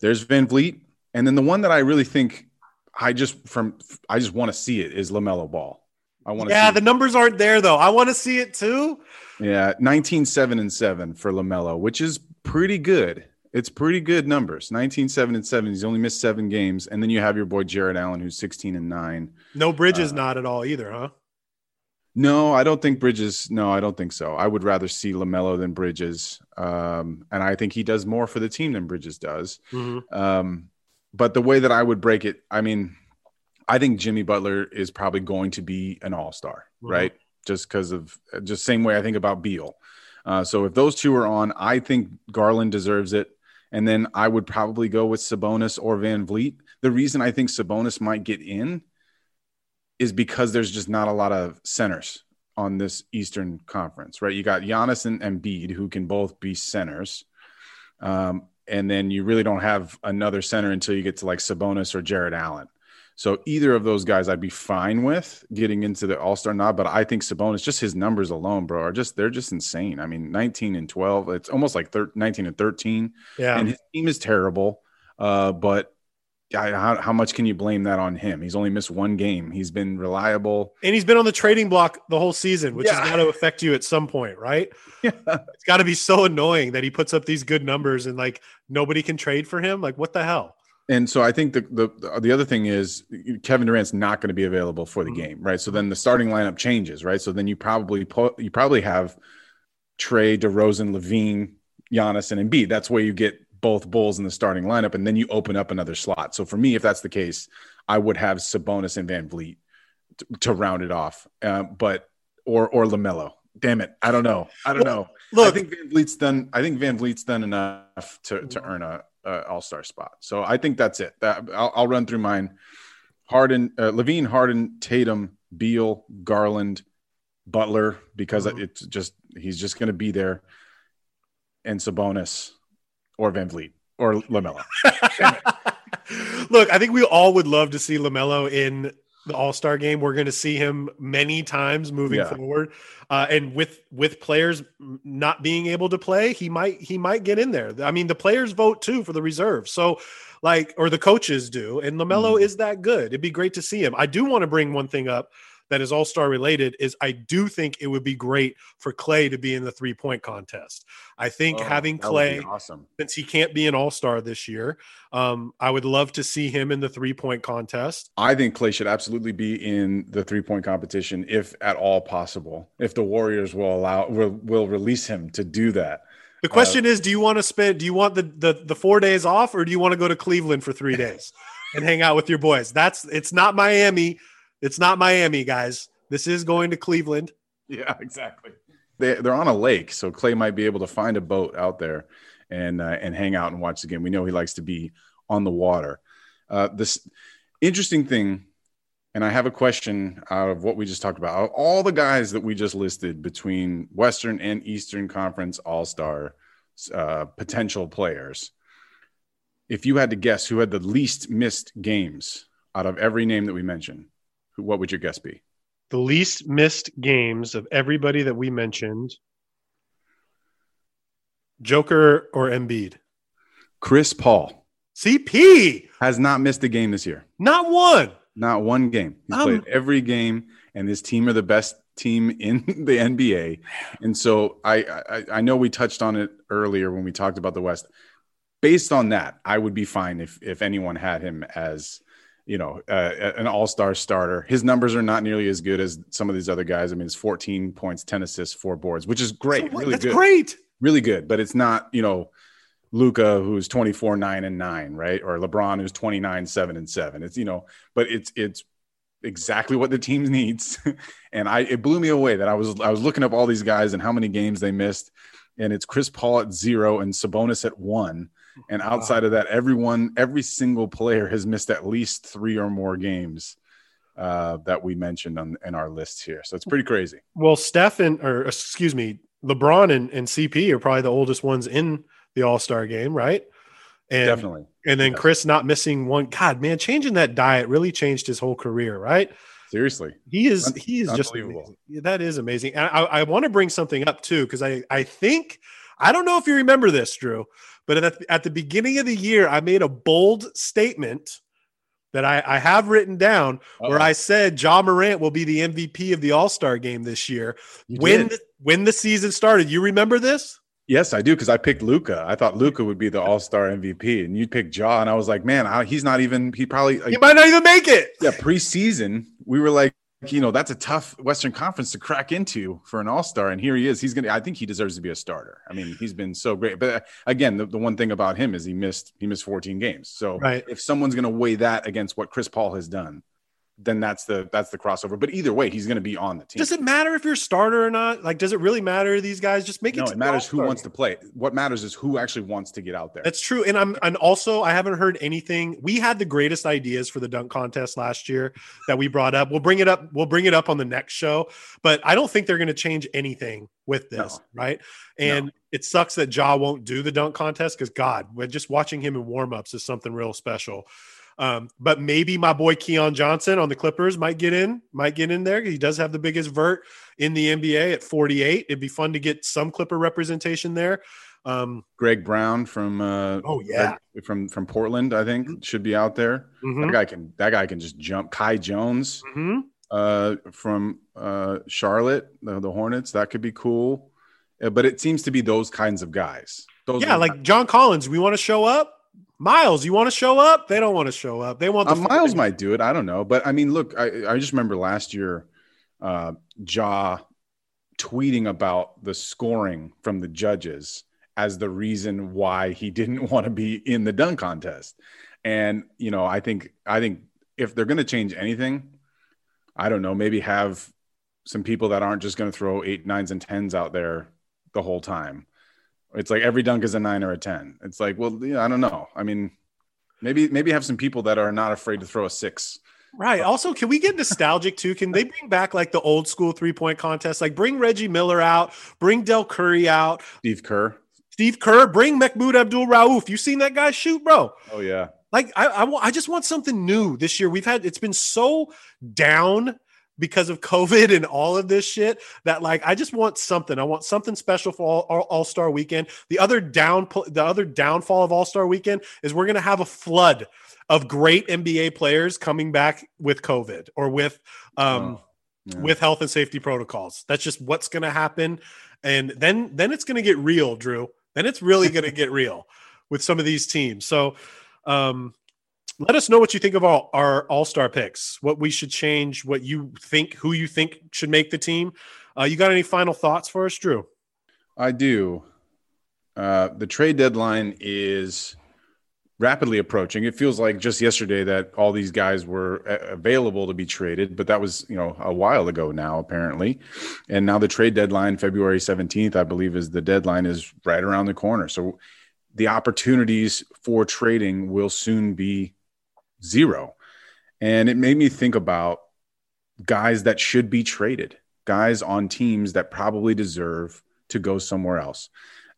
There's VanVleet. And then the one that I really think I just from I just want to see it is LaMelo Ball. I want to Yeah, the numbers aren't there though. I want to see it too. Yeah, 19 7 and 7 for LaMelo, which is pretty good. It's pretty good numbers. 19 7 and 7. He's only missed 7 games and then you have your boy Jarrett Allen who's 16 and 9. No Bridges uh, not at all either, huh? No, I don't think Bridges. No, I don't think so. I would rather see LaMelo than Bridges, um, and I think he does more for the team than Bridges does. Mm-hmm. Um, but the way that I would break it, I mean, I think Jimmy Butler is probably going to be an All Star, mm-hmm. right? Just because of just same way I think about Beal. Uh, so if those two are on, I think Garland deserves it, and then I would probably go with Sabonis or VanVleet. The reason I think Sabonis might get in is because there's just not a lot of centers on this Eastern Conference, right? You got Giannis and Embiid who can both be centers. Um, and then you really don't have another center until you get to like Sabonis or Jarrett Allen. So either of those guys I'd be fine with getting into the All Star nod, but I think Sabonis, just his numbers alone, bro, are just they're just insane. I mean, 19 and 12, it's almost like 13, 19 and 13. Yeah, and his team is terrible. Uh, but how, how much can you blame that on him? He's only missed one game. He's been reliable, and he's been on the trading block the whole season, which yeah. has got to affect you at some point, right? Yeah. It's got to be so annoying that he puts up these good numbers and like nobody can trade for him. Like, what the hell? And so I think the the the other thing is Kevin Durant's not going to be available for the mm-hmm. game, right? So then the starting lineup changes, right? So then you probably you probably have Trae, DeRozan, LaVine, Giannis, and Embiid. That's where you get both Bulls in the starting lineup, and then you open up another slot. So for me, if that's the case, I would have Sabonis and VanVleet to, to round it off, uh, but or or Lamelo. Damn it, I don't know. I don't know. Look, I think VanVleet's done. I think VanVleet's done enough to to earn a, a All Star spot. So I think that's it. That I'll, I'll run through mine. Harden, uh, LaVine, Harden, Tatum, Beal, Garland, Butler, because mm-hmm. it's just he's just going to be there, and Sabonis or VanVleet or LaMelo. (laughs) Look, I think we all would love to see LaMelo in the All Star game. We're going to see him many times moving yeah. forward, uh, and with with players not being able to play, he might he might get in there. I mean, the players vote too for the reserve, so like or the coaches do, and LaMelo mm. is that good. It'd be great to see him. I do want to bring one thing up that is all star related is I do think it would be great for Clay to be in the three point contest. I think oh, having Clay, awesome. since he can't be an all star this year, um, I would love to see him in the three point contest. I think Clay should absolutely be in the three point competition if at all possible. If the Warriors will allow, will, will release him to do that. The question uh, is, do you want to spend? Do you want the, the the four days off, or do you want to go to Cleveland for three (laughs) days and hang out with your boys? That's it's not Miami. It's not Miami, guys. This is going to Cleveland. Yeah, exactly. They, they're on a lake, so Clay might be able to find a boat out there and uh, and hang out and watch the game. We know he likes to be on the water. Uh, this interesting thing, and I have a question out of what we just talked about. All the guys that we just listed between Western and Eastern Conference All Star uh, potential players, if you had to guess who had the least missed games out of every name that we mentioned, what would your guess be? The least missed games of everybody that we mentioned. Joker or Embiid? Chris Paul. CP has not missed a game this year. Not one. Not one game. He's um, played every game, and this team are the best team in (laughs) the NBA. And so I, I I know we touched on it earlier when we talked about the West. Based on that, I would be fine if if anyone had him as you know uh, an all-star starter. His numbers are not nearly as good as some of these other guys. I mean, it's 14 points, 10 assists, four boards, which is great. So really That's good. great. Really good, but it's not, you know, Luka who's 24 9 and 9, right? Or LeBron who's 29 7 and 7. It's, you know, but it's it's exactly what the team (laughs) needs. and I it blew me away that I was I was looking up all these guys and how many games they missed. And it's Chris Paul at zero and Sabonis at one. And outside wow. of that, everyone, every single player has missed at least three or more games uh, that we mentioned on in our list here. So it's pretty crazy. Well, Stephen, or excuse me, LeBron and, and CP are probably the oldest ones in the All Star game, right? And, Definitely. And then Chris not missing one. God, man, changing that diet really changed his whole career, right? Seriously, he is he is just amazing. that is amazing. And I, I want to bring something up too because I I think I don't know if you remember this, Drew, but at the, at the beginning of the year, I made a bold statement that I, I have written down Uh-oh. where I said Ja Morant will be the MVP of the All Star game this year. You when did. when the season started, you remember this? Yes, I do because I picked Luka. I thought Luka would be the All Star MVP, and you picked Ja, and I was like, man, I, he's not even. He probably like, he might not even make it. Yeah, preseason we were like, you know, that's a tough Western Conference to crack into for an All Star, and here he is. He's gonna. I think he deserves to be a starter. I mean, he's been so great. But uh, again, the, the one thing about him is he missed he missed 14 games. So right. if someone's gonna weigh that against what Chris Paul has done, then that's the that's the crossover. But either way, he's going to be on the team. Does it matter if you're a starter or not? Like, does it really matter? These guys just make it. No, it matters who wants to play. What matters is who actually wants to get out there. That's true. And I'm and also I haven't heard anything. We had the greatest ideas for the dunk contest last year that we brought up. We'll bring it up. We'll bring it up on the next show. But I don't think they're going to change anything with this, no. right? And no. it sucks that Ja won't do the dunk contest because God, just watching him in warmups is something real special. Um, but maybe my boy Keon Johnson on the Clippers might get in, might get in there. He does have the biggest vert in the NBA at 48. It'd be fun to get some Clipper representation there. Um, Greg Brown from uh, oh yeah from from Portland, I think mm-hmm. should be out there. Mm-hmm. That guy can that guy can just jump. Kai Jones mm-hmm. uh, from uh, Charlotte, the, the Hornets, that could be cool. Uh, but it seems to be those kinds of guys. Those yeah, like John Collins. We want to show up. Miles, you want to show up? They don't want to show up. They want the uh, Miles might do it. I don't know, but I mean, look, I, I just remember last year, uh, Ja tweeting about the scoring from the judges as the reason why he (laughs) didn't want to be in the dunk contest. And you know, I think I think if they're going to change anything, I don't know, maybe have some people that aren't just going to throw eight, nines, and tens out there the whole time. It's like every dunk is a nine or a 10. It's like, well, yeah, I don't know. I mean, maybe, maybe have some people that are not afraid to throw a six. Right. Also, can we get nostalgic too? Can they bring back like the old school three point contest? Like bring Reggie Miller out, bring Del Curry out, Steve Kerr, Steve Kerr, bring Mahmoud Abdul Rauf. You seen that guy shoot, bro? Oh yeah. Like I, I, I just want something new this year. We've had it's been so down because of COVID and all of this shit that like I just want something. I want something special for all, all Star Weekend. The other down the other downfall of All Star Weekend is we're gonna have a flood of great NBA players coming back with COVID or with um oh, yeah. with health and safety protocols. That's just what's gonna happen. And then then it's gonna get real, Drew. Then it's really gonna (laughs) get real with some of these teams. So um let us know what you think of all our all-star picks what we should change what you think who you think should make the team. Uh, you got any final thoughts for us drew? I do. Uh, the trade deadline is rapidly approaching. It feels like just yesterday that all these guys were available to be traded but that was you know a while ago now apparently. And now the trade deadline february 17th i believe is the deadline is right around the corner. So the opportunities for trading will soon be zero. And it made me think about guys that should be traded, guys on teams that probably deserve to go somewhere else.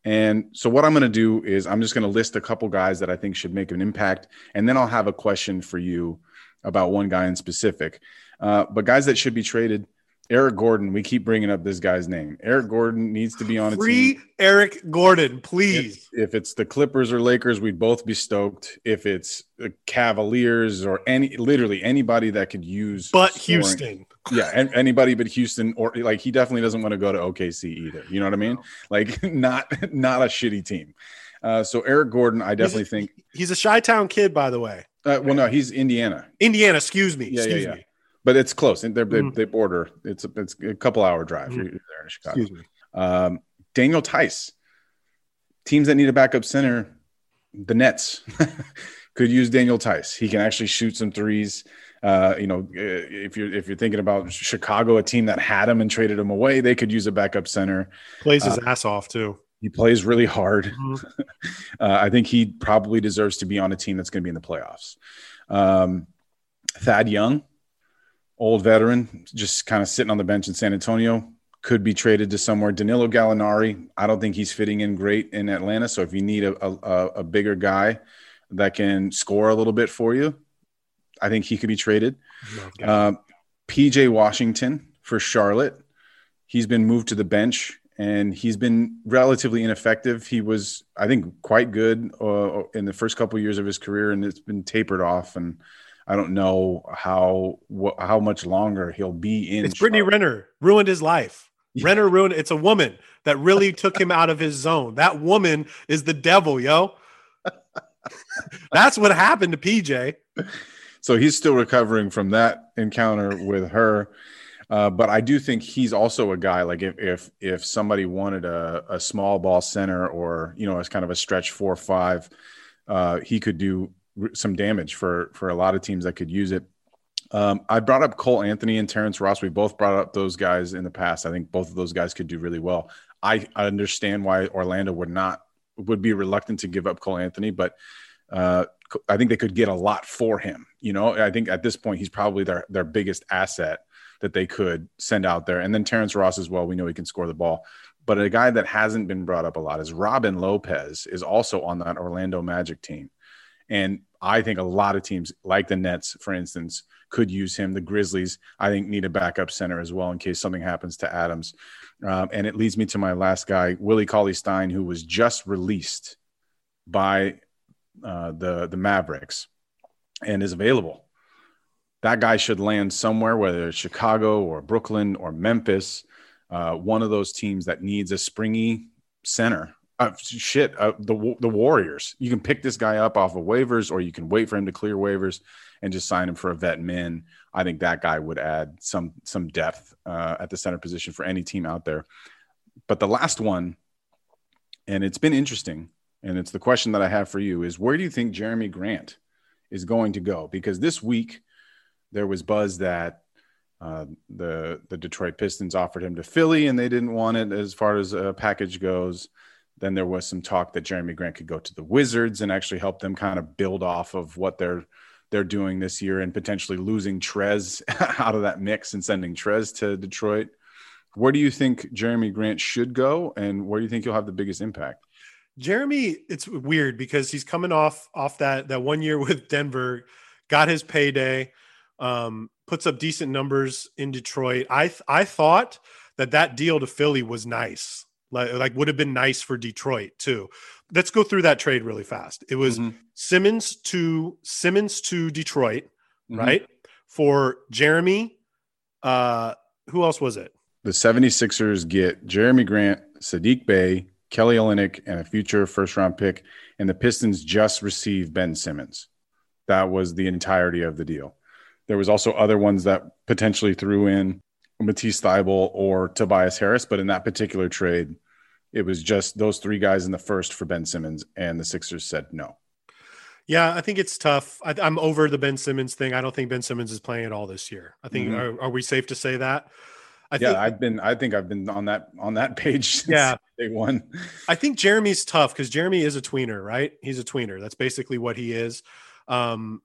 And so what I'm going to do is I'm just going to list a couple guys that I think should make an impact, and then I'll have a question for you about one guy in specific. Uh, but guys that should be traded, Eric Gordon. We keep bringing up this guy's name. Eric Gordon needs to be on a Free team. Eric Gordon, please. If, if it's the Clippers or Lakers, we'd both be stoked. If it's the Cavaliers or any, literally anybody that could use, but scoring- Houston. yeah, and anybody but Houston, or like he definitely doesn't want to go to OKC either. You know what I mean? Like (laughs) not not a shitty team. Uh, so Eric Gordon, I definitely think. He's a Chi Town kid, by the way. Uh, well, no, he's Indiana, Indiana, excuse me. Yeah, yeah, excuse yeah. me. But it's close. And they're, they Mhm. they border. It's a, it's a couple hour drive. Mhm. You're there in Chicago. Excuse me. Um, Daniel Theis. Teams that need a backup center, the Nets (laughs) could use Daniel Theis. He can actually shoot some threes. Uh, you know, uh, if you're if you're thinking about Chicago, a team that had him and traded him away, they could use a backup center. Plays his Uh, ass off too. He plays really hard. Mhm. (laughs) Uh, I think he probably deserves to be on a team that's going to be in the playoffs. Um, Thad Young, old veteran, just kind of sitting on the bench in San Antonio, could be traded to somewhere. Danilo Gallinari, I don't think he's fitting in great in Atlanta. So if you need a, a, a bigger guy that can score a little bit for you, I think he could be traded. Okay. Um, PJ Washington for Charlotte. He's been moved to the bench and he's been relatively ineffective. He was, I think, quite good uh, in the first couple years of his career, and it's been tapered off. And I don't know how wh- how much longer he'll be in. it's Brittany. Renner ruined his life. Yeah. Renner ruined. It's a woman that really took him out of his zone. That woman is the devil, yo. (laughs) That's what happened to PJ. So he's still recovering from that encounter with her. Uh, but I do think he's also a guy like if if if somebody wanted a, a small ball center or you know as kind of a stretch four or five, uh, he could do some damage for for a lot of teams that could use it. Um, I brought up Cole Anthony and Terrence Ross. We both brought up those guys in the past. I think both of those guys could do really well. I, I understand why Orlando would not would be reluctant to give up Cole Anthony, but uh, I think they could get a lot for him. You know, I think at this point he's probably their their biggest asset that they could send out there. And then Terrence Ross as well. We know he can score the ball. But a guy that hasn't been brought up a lot is Robin Lopez is also on that Orlando Magic team. And I think a lot of teams like the Nets, for instance, could use him. The Grizzlies, I think, need a backup center as well in case something happens to Adams. Um, and it leads me to my last guy, Willie Cauley Stein, who was just released by uh, the the Mavericks and is available. That guy should land somewhere, whether it's Chicago or Brooklyn or Memphis, uh, one of those teams that needs a springy center. Uh, shit, uh, the the Warriors. You can pick this guy up off of waivers, or you can wait for him to clear waivers and just sign him for a vet min. I think that guy would add some some depth uh, at the center position for any team out there. But the last one, and it's been interesting, and it's the question that I have for you is where do you think Jerami Grant is going to go? Because this week there was buzz that uh, the the Detroit Pistons offered him to Philly and they didn't want it as far as a package goes. Then there was some talk that Jerami Grant could go to the Wizards and actually help them kind of build off of what they're they're doing this year and potentially losing Trez (laughs) out of that mix and sending Trez to Detroit. Where do you think Jerami Grant should go, and where do you think he'll have the biggest impact? Jerami, it's weird because he's coming off off that that one year (laughs) with Denver, got his payday, um, puts up decent numbers in Detroit. I th- I thought that that deal to Philly was nice, like like would have been nice for Detroit too. Let's go through that trade really fast. It was Mhm. Simmons to Simmons to Detroit, Mhm. right? For Jerami, uh, who else was it? The 76ers get Jerami Grant, Sadiq Bey, Kelly Olynyk, and a future first round pick. And the Pistons just received Ben Simmons. That was the entirety of the deal. There was also other ones that potentially threw in Matisse Thybulle or Tobias Harris, but in that particular trade, it was just those three guys in the first for Ben Simmons, and the Sixers said no. Yeah, I think it's tough. I, I'm over the Ben Simmons thing. I don't think Ben Simmons is playing at all this year. I think Mhm. are, are we safe to say that? I yeah, think I've been. I think I've been on that on that page (laughs) since Yeah. day one. I think Jerami's tough because Jerami is a tweener, right? He's a tweener. That's basically what he is. Um,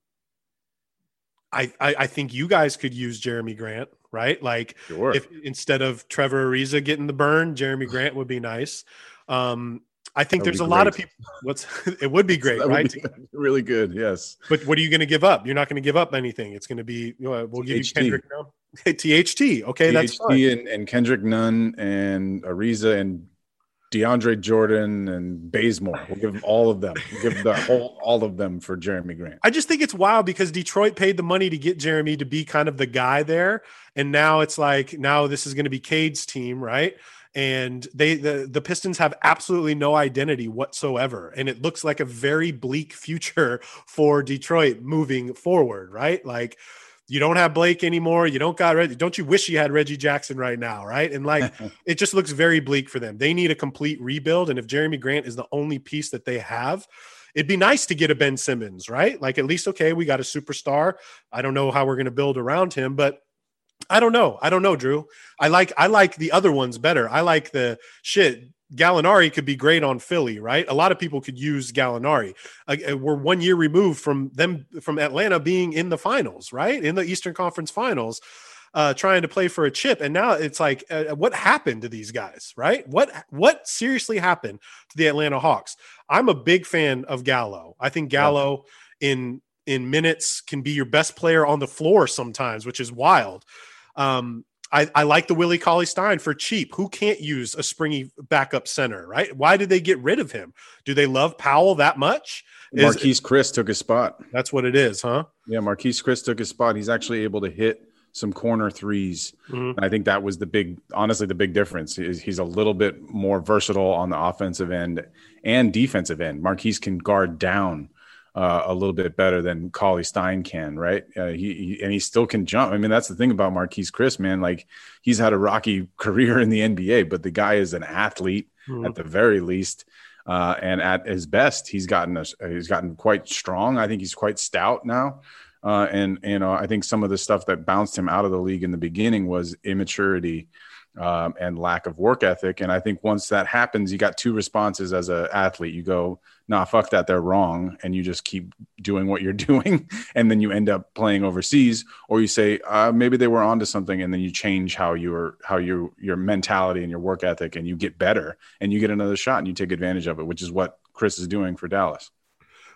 I, I I think you guys could use Jerami Grant, right? Like Sure. if instead of Trevor Ariza getting the burn, Jerami Grant would be nice. Um, I think there's a be lot of people. What's (laughs) it would be great, That right? be (laughs) really good. Yes. But what are you going to give up? You're not going to give up anything. It's going to be, you know, we'll give you Kendrick Nunn. (laughs) THT. Okay, that's fine. And, and Kendrick Nunn and Ariza and DeAndre Jordan and Bazemore. We'll give them all of them. We'll give the whole all of them for Jerami Grant. I just think it's wild because Detroit paid the money to get Jerami to be kind of the guy there, and now it's like now this is going to be Cade's team, right? And they the the Pistons have absolutely no identity whatsoever, and it looks like a very bleak future (laughs) for Detroit moving forward, right? Like you don't have Blake anymore. You don't got Reggie. Don't you wish you had Reggie Jackson right now, right? And like (laughs) it just looks very bleak for them. They need a complete rebuild, and if Jerami Grant is the only piece that they have, it'd be nice to get a Ben Simmons, right? Like at least okay, we got a superstar. I don't know how we're going to build around him, but I don't know. I don't know, Drew. I like I like the other ones better. I like the shit. Gallinari could be great on Philly, right? A lot of people could use Gallinari. Uh, we're one year removed from them from Atlanta being in the finals, right? In the Eastern Conference Finals, uh, trying to play for a chip, and now it's like, uh, what happened to these guys, right? What what seriously happened to the Atlanta Hawks? I'm a big fan of Gallo. I think Gallo in in minutes can be your best player on the floor sometimes, which is wild. Um, I, I like the Willie Cauley Stein for cheap. Who can't use a springy backup center, right? Why did they get rid of him? Do they love Powell that much? Is- Marquese Chriss took his spot. that's what it is, huh? Yeah, Marquese Chriss took his spot. He's actually able to hit some corner threes. Mhm. And I think that was the big, honestly, the big difference. Is he's a little bit more versatile on the offensive end and defensive end. Marquese can guard down uh, a little bit better than Cauley Stein can, right? Uh, he, he and he still can jump. I mean, that's the thing about Marquese Chriss, man. Like he's had a rocky (laughs) career in the NBA, but the guy is an athlete Mhm. at the very least. Uh, and at his best, he's gotten a, he's gotten quite strong. I think he's quite stout now. Uh, and you know, I think some of the stuff that bounced him out of the league in the beginning was immaturity um, and lack of work ethic. And I think once that happens, you got two responses as an athlete. You go, "Nah, fuck that, they're wrong," and you just keep doing what you're (laughs) doing, and then you end up playing overseas. Or you say, uh, "Maybe they were onto something," and then you change how your how your your mentality and your work ethic, and you get better, and you get another shot, and you take advantage of it, which is what Chriss is doing for Dallas.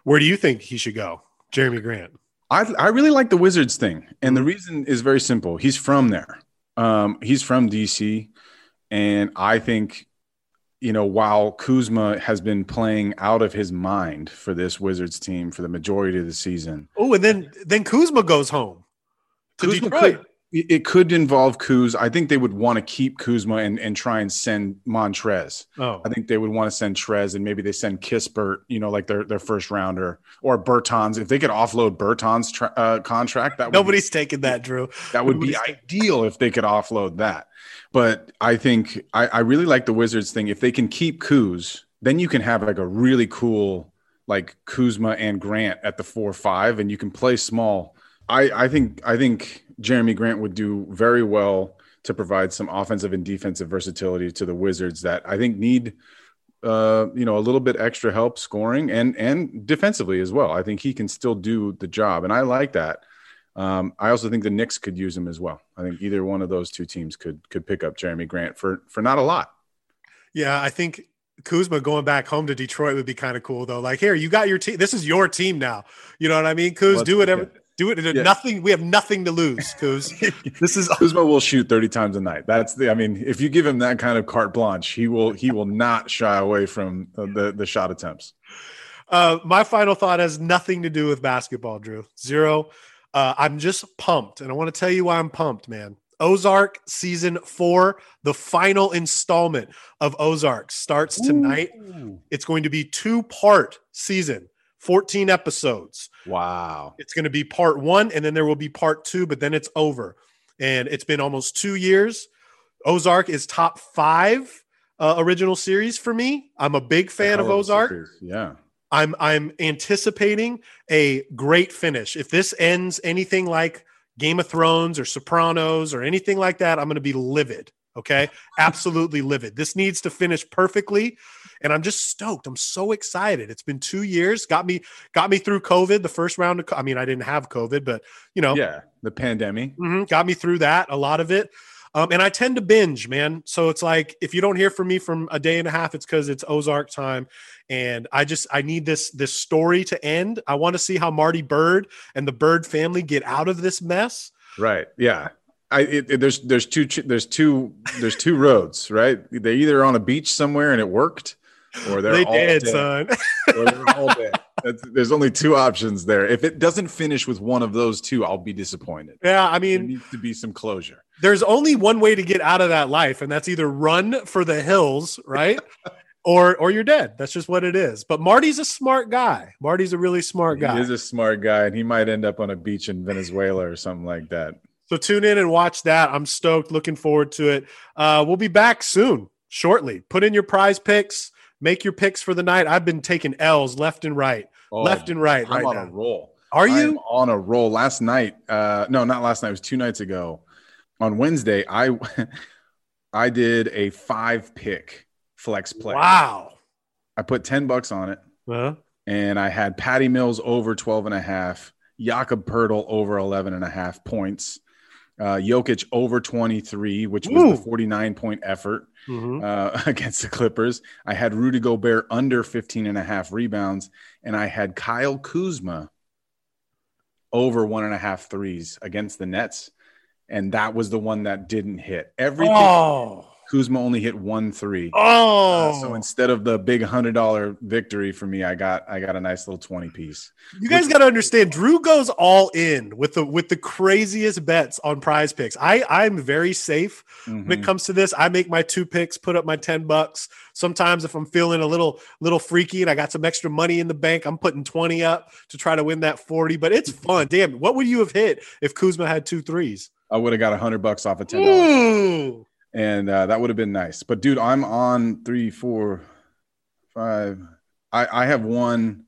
Where do you think he should go, Jerami Grant? I, I really like the Wizards thing. And the reason is very simple. He's from there. Um, he's from DC. And I think, you know, while Kuzma has been playing out of his mind for this Wizards team for the majority of the season, Oh, and then then Kuzma goes home to Kuzma Detroit. could- it could involve Kuz. I think they would want to keep Kuzma and, and try and send Montrez. oh, I think they would want to send Trez and maybe they send Kispert, you know, like their, their first rounder or Bertans. If they could offload Bertans' tra- uh, contract, that would be nobody's taking that, Drew. That would be ideal if they could offload that. But I think I, I really like the Wizards thing. If they can keep Kuz, then you can have like a really cool like Kuzma and Grant at the four five, and you can play small. I, I think I think Jerami Grant would do very well to provide some offensive and defensive versatility to the Wizards that I think need uh, you know, a little bit extra help scoring and and defensively as well. I think he can still do the job, and I like that. Um, I also think the Knicks could use him as well. I think either one of those two teams could could pick up Jerami Grant for for not a lot. Yeah, I think Kuzma going back home to Detroit would be kind of cool though. Like, here, you got your team. This is your team now. You know what I mean? Kuz, Well, do whatever. Do it. Yeah. Nothing. We have nothing to lose, Kuz. (laughs) this is Kuzma will shoot thirty times a night. That's the. I mean, if you give him that kind of carte blanche, he will he will not shy away from the the shot attempts. Uh, my final thought has nothing to do with basketball, Drew. Zero. Uh, I'm just pumped, and I want to tell you why I'm pumped, man. Ozark season four, the final installment of Ozark starts tonight. It's going to be two part season, 14 episodes. Wow. It's going to be part one, and then there will be part two, but then it's over. And it's been almost two years. Ozark is top five uh, original series for me. I'm a big fan of Ozark. series. Yeah. I'm I'm anticipating a great finish. If this ends anything like Game of Thrones or Sopranos or anything like that, I'm going to be livid. Okay, (laughs) absolutely livid. This needs to finish perfectly, and I'm just stoked. I'm so excited. It's been two years. Got me got me through COVID. The first round of. I mean, I didn't have COVID, but you know, Yeah. The pandemic. Mhm, got me through that. A lot of it. Um, and I tend to binge, man. So it's like if you don't hear from me from a day and a half, it's because it's Ozark time, and I just I need this this story to end. I want to see how Marty Byrde and the Byrde family get out of this mess. Right. Yeah. I it, it, there's there's two there's two there's two roads, right? They're either on a beach somewhere and it worked, or they're they all did, dead. son. (laughs) Or they're all dead. That's, there's only two options there. If it doesn't finish with one of those two, I'll be disappointed. yeah, I There mean, needs to be some closure. there's only one way to get out of that life, and that's either run for the hills, right? (laughs) or or you're dead. That's just what it is. But Marty's a smart guy. Marty's a really smart guy. He is a smart guy, and he might end up on a beach in Venezuela or something like that. So tune in and watch that. I'm stoked, looking forward to it. Uh, we'll be back soon, shortly. Put in your prize picks, make your picks for the night. I've been taking L's left and right, Oh, left and right, I'm right on a roll. Are you I'm on a roll? Last night, uh, no, not last night. It was two nights ago. On Wednesday, I (laughs) I did a five pick flex play. Wow. I put 10 bucks on it Huh? and I had Patty Mills over 12 and a half, Jakob Poeltl over 11 and a half points, uh, Jokic over 23, which was Ooh. the 49 point effort Mhm. uh, (laughs) against the Clippers. I had Rudy Gobert under 15 and a half rebounds, and I had Kyle Kuzma over one and a half threes against the Nets. And that was the one that didn't hit. Everything Oh. Kuzma only hit one three. Oh. Uh, so instead of the big hundred dollar victory for me, I got I got a nice little twenty piece. You guys got to understand. Drew goes all in with the with the craziest bets on Prize Picks. I I'm very safe when it Mhm. comes to this. I make my two picks, put up my ten bucks. Sometimes if I'm feeling a little little freaky and I got some extra money in the bank, I'm putting twenty up to try to win that forty. But it's fun. Damn, what would you have hit if Kuzma had two threes? I would have got a hundred bucks off of ten dollars. And uh, that would have been nice. But dude, I'm on three, four, five. I I have won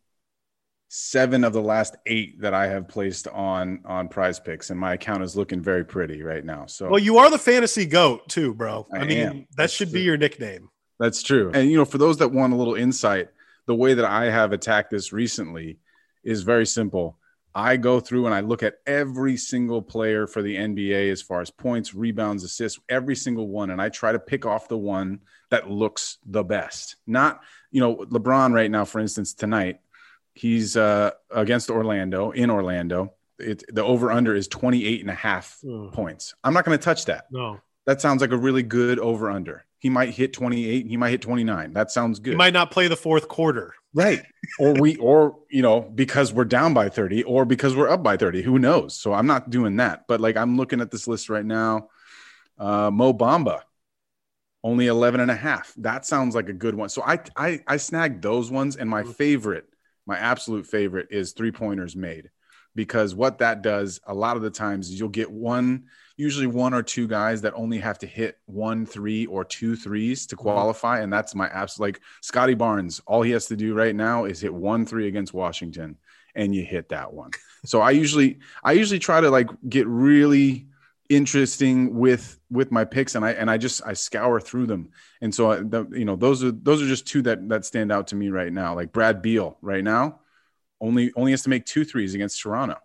seven of the last eight that I have placed on on Prize Picks, and my account is looking very pretty right now. So Well, you are the fantasy goat too, bro. I, I mean, am. that That's should be your nickname. That's true. And you know, for those that want a little insight, the way that I have attacked this recently is very simple. I go through and I look at every single player for the NBA as far as points, rebounds, assists, every single one and I try to pick off the one that looks the best. Not, you know, LeBron right now for instance tonight, he's uh against Orlando in Orlando. It, the over under is 28 and a half Hmm. points. I'm not going to touch that No, that sounds like a really good over under. He might hit 28, he might hit 29. That sounds good. He might not play the fourth quarter. Right. or we or you know, because we're down by 30 or because we're up by 30. Who knows? So I'm not doing that. But like I'm looking at this list right now. Uh Mo Bamba only 11 and a half. That sounds like a good one. So I I I snagged those ones and my favorite, my absolute favorite is three pointers made. Because what that does a lot of the times is you'll get one usually one or two guys that only have to hit one three or two threes to mm-hmm. qualify and that's my absolute like Scottie Barnes all he has to do right now is hit one three against washington and you hit that one. (laughs) So i usually i usually try to like get really interesting with with my picks and i and i just i scour through them. And so I, the, you know those are those are just two that that stand out to me right now. Like brad beal right now only only has to make two threes against toronto.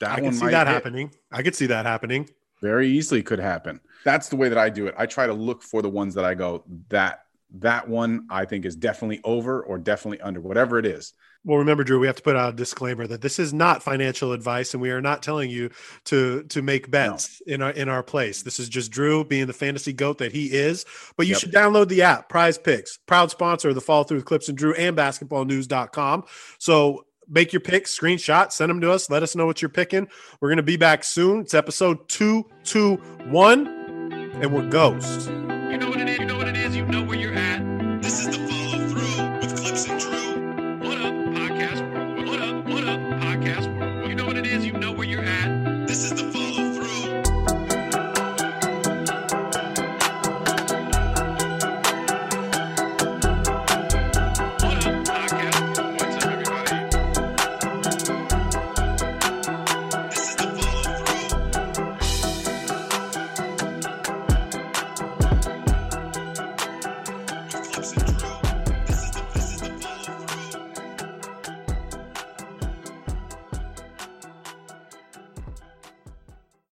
That I can one see might that hit. happening. I could see that happening. very easily could happen. That's the way that i do it. I try to look for the ones that i go that that one i think is definitely over or definitely under whatever it is Well, remember, Drew, we have to put out a disclaimer that this is not financial advice, and we are not telling you to to make bets in our in our place. This is just Drew being the fantasy goat that he is. But you Yep. should download the app, Prize Picks, proud sponsor of the Fall Through Clipps and Drew and BasketballNews.com. So make your picks, screenshot, send them to us. Let us know what you're picking. We're gonna be back soon. It's episode two two one, and we're ghosts. You know what it is, you know what it is, you know where you're at.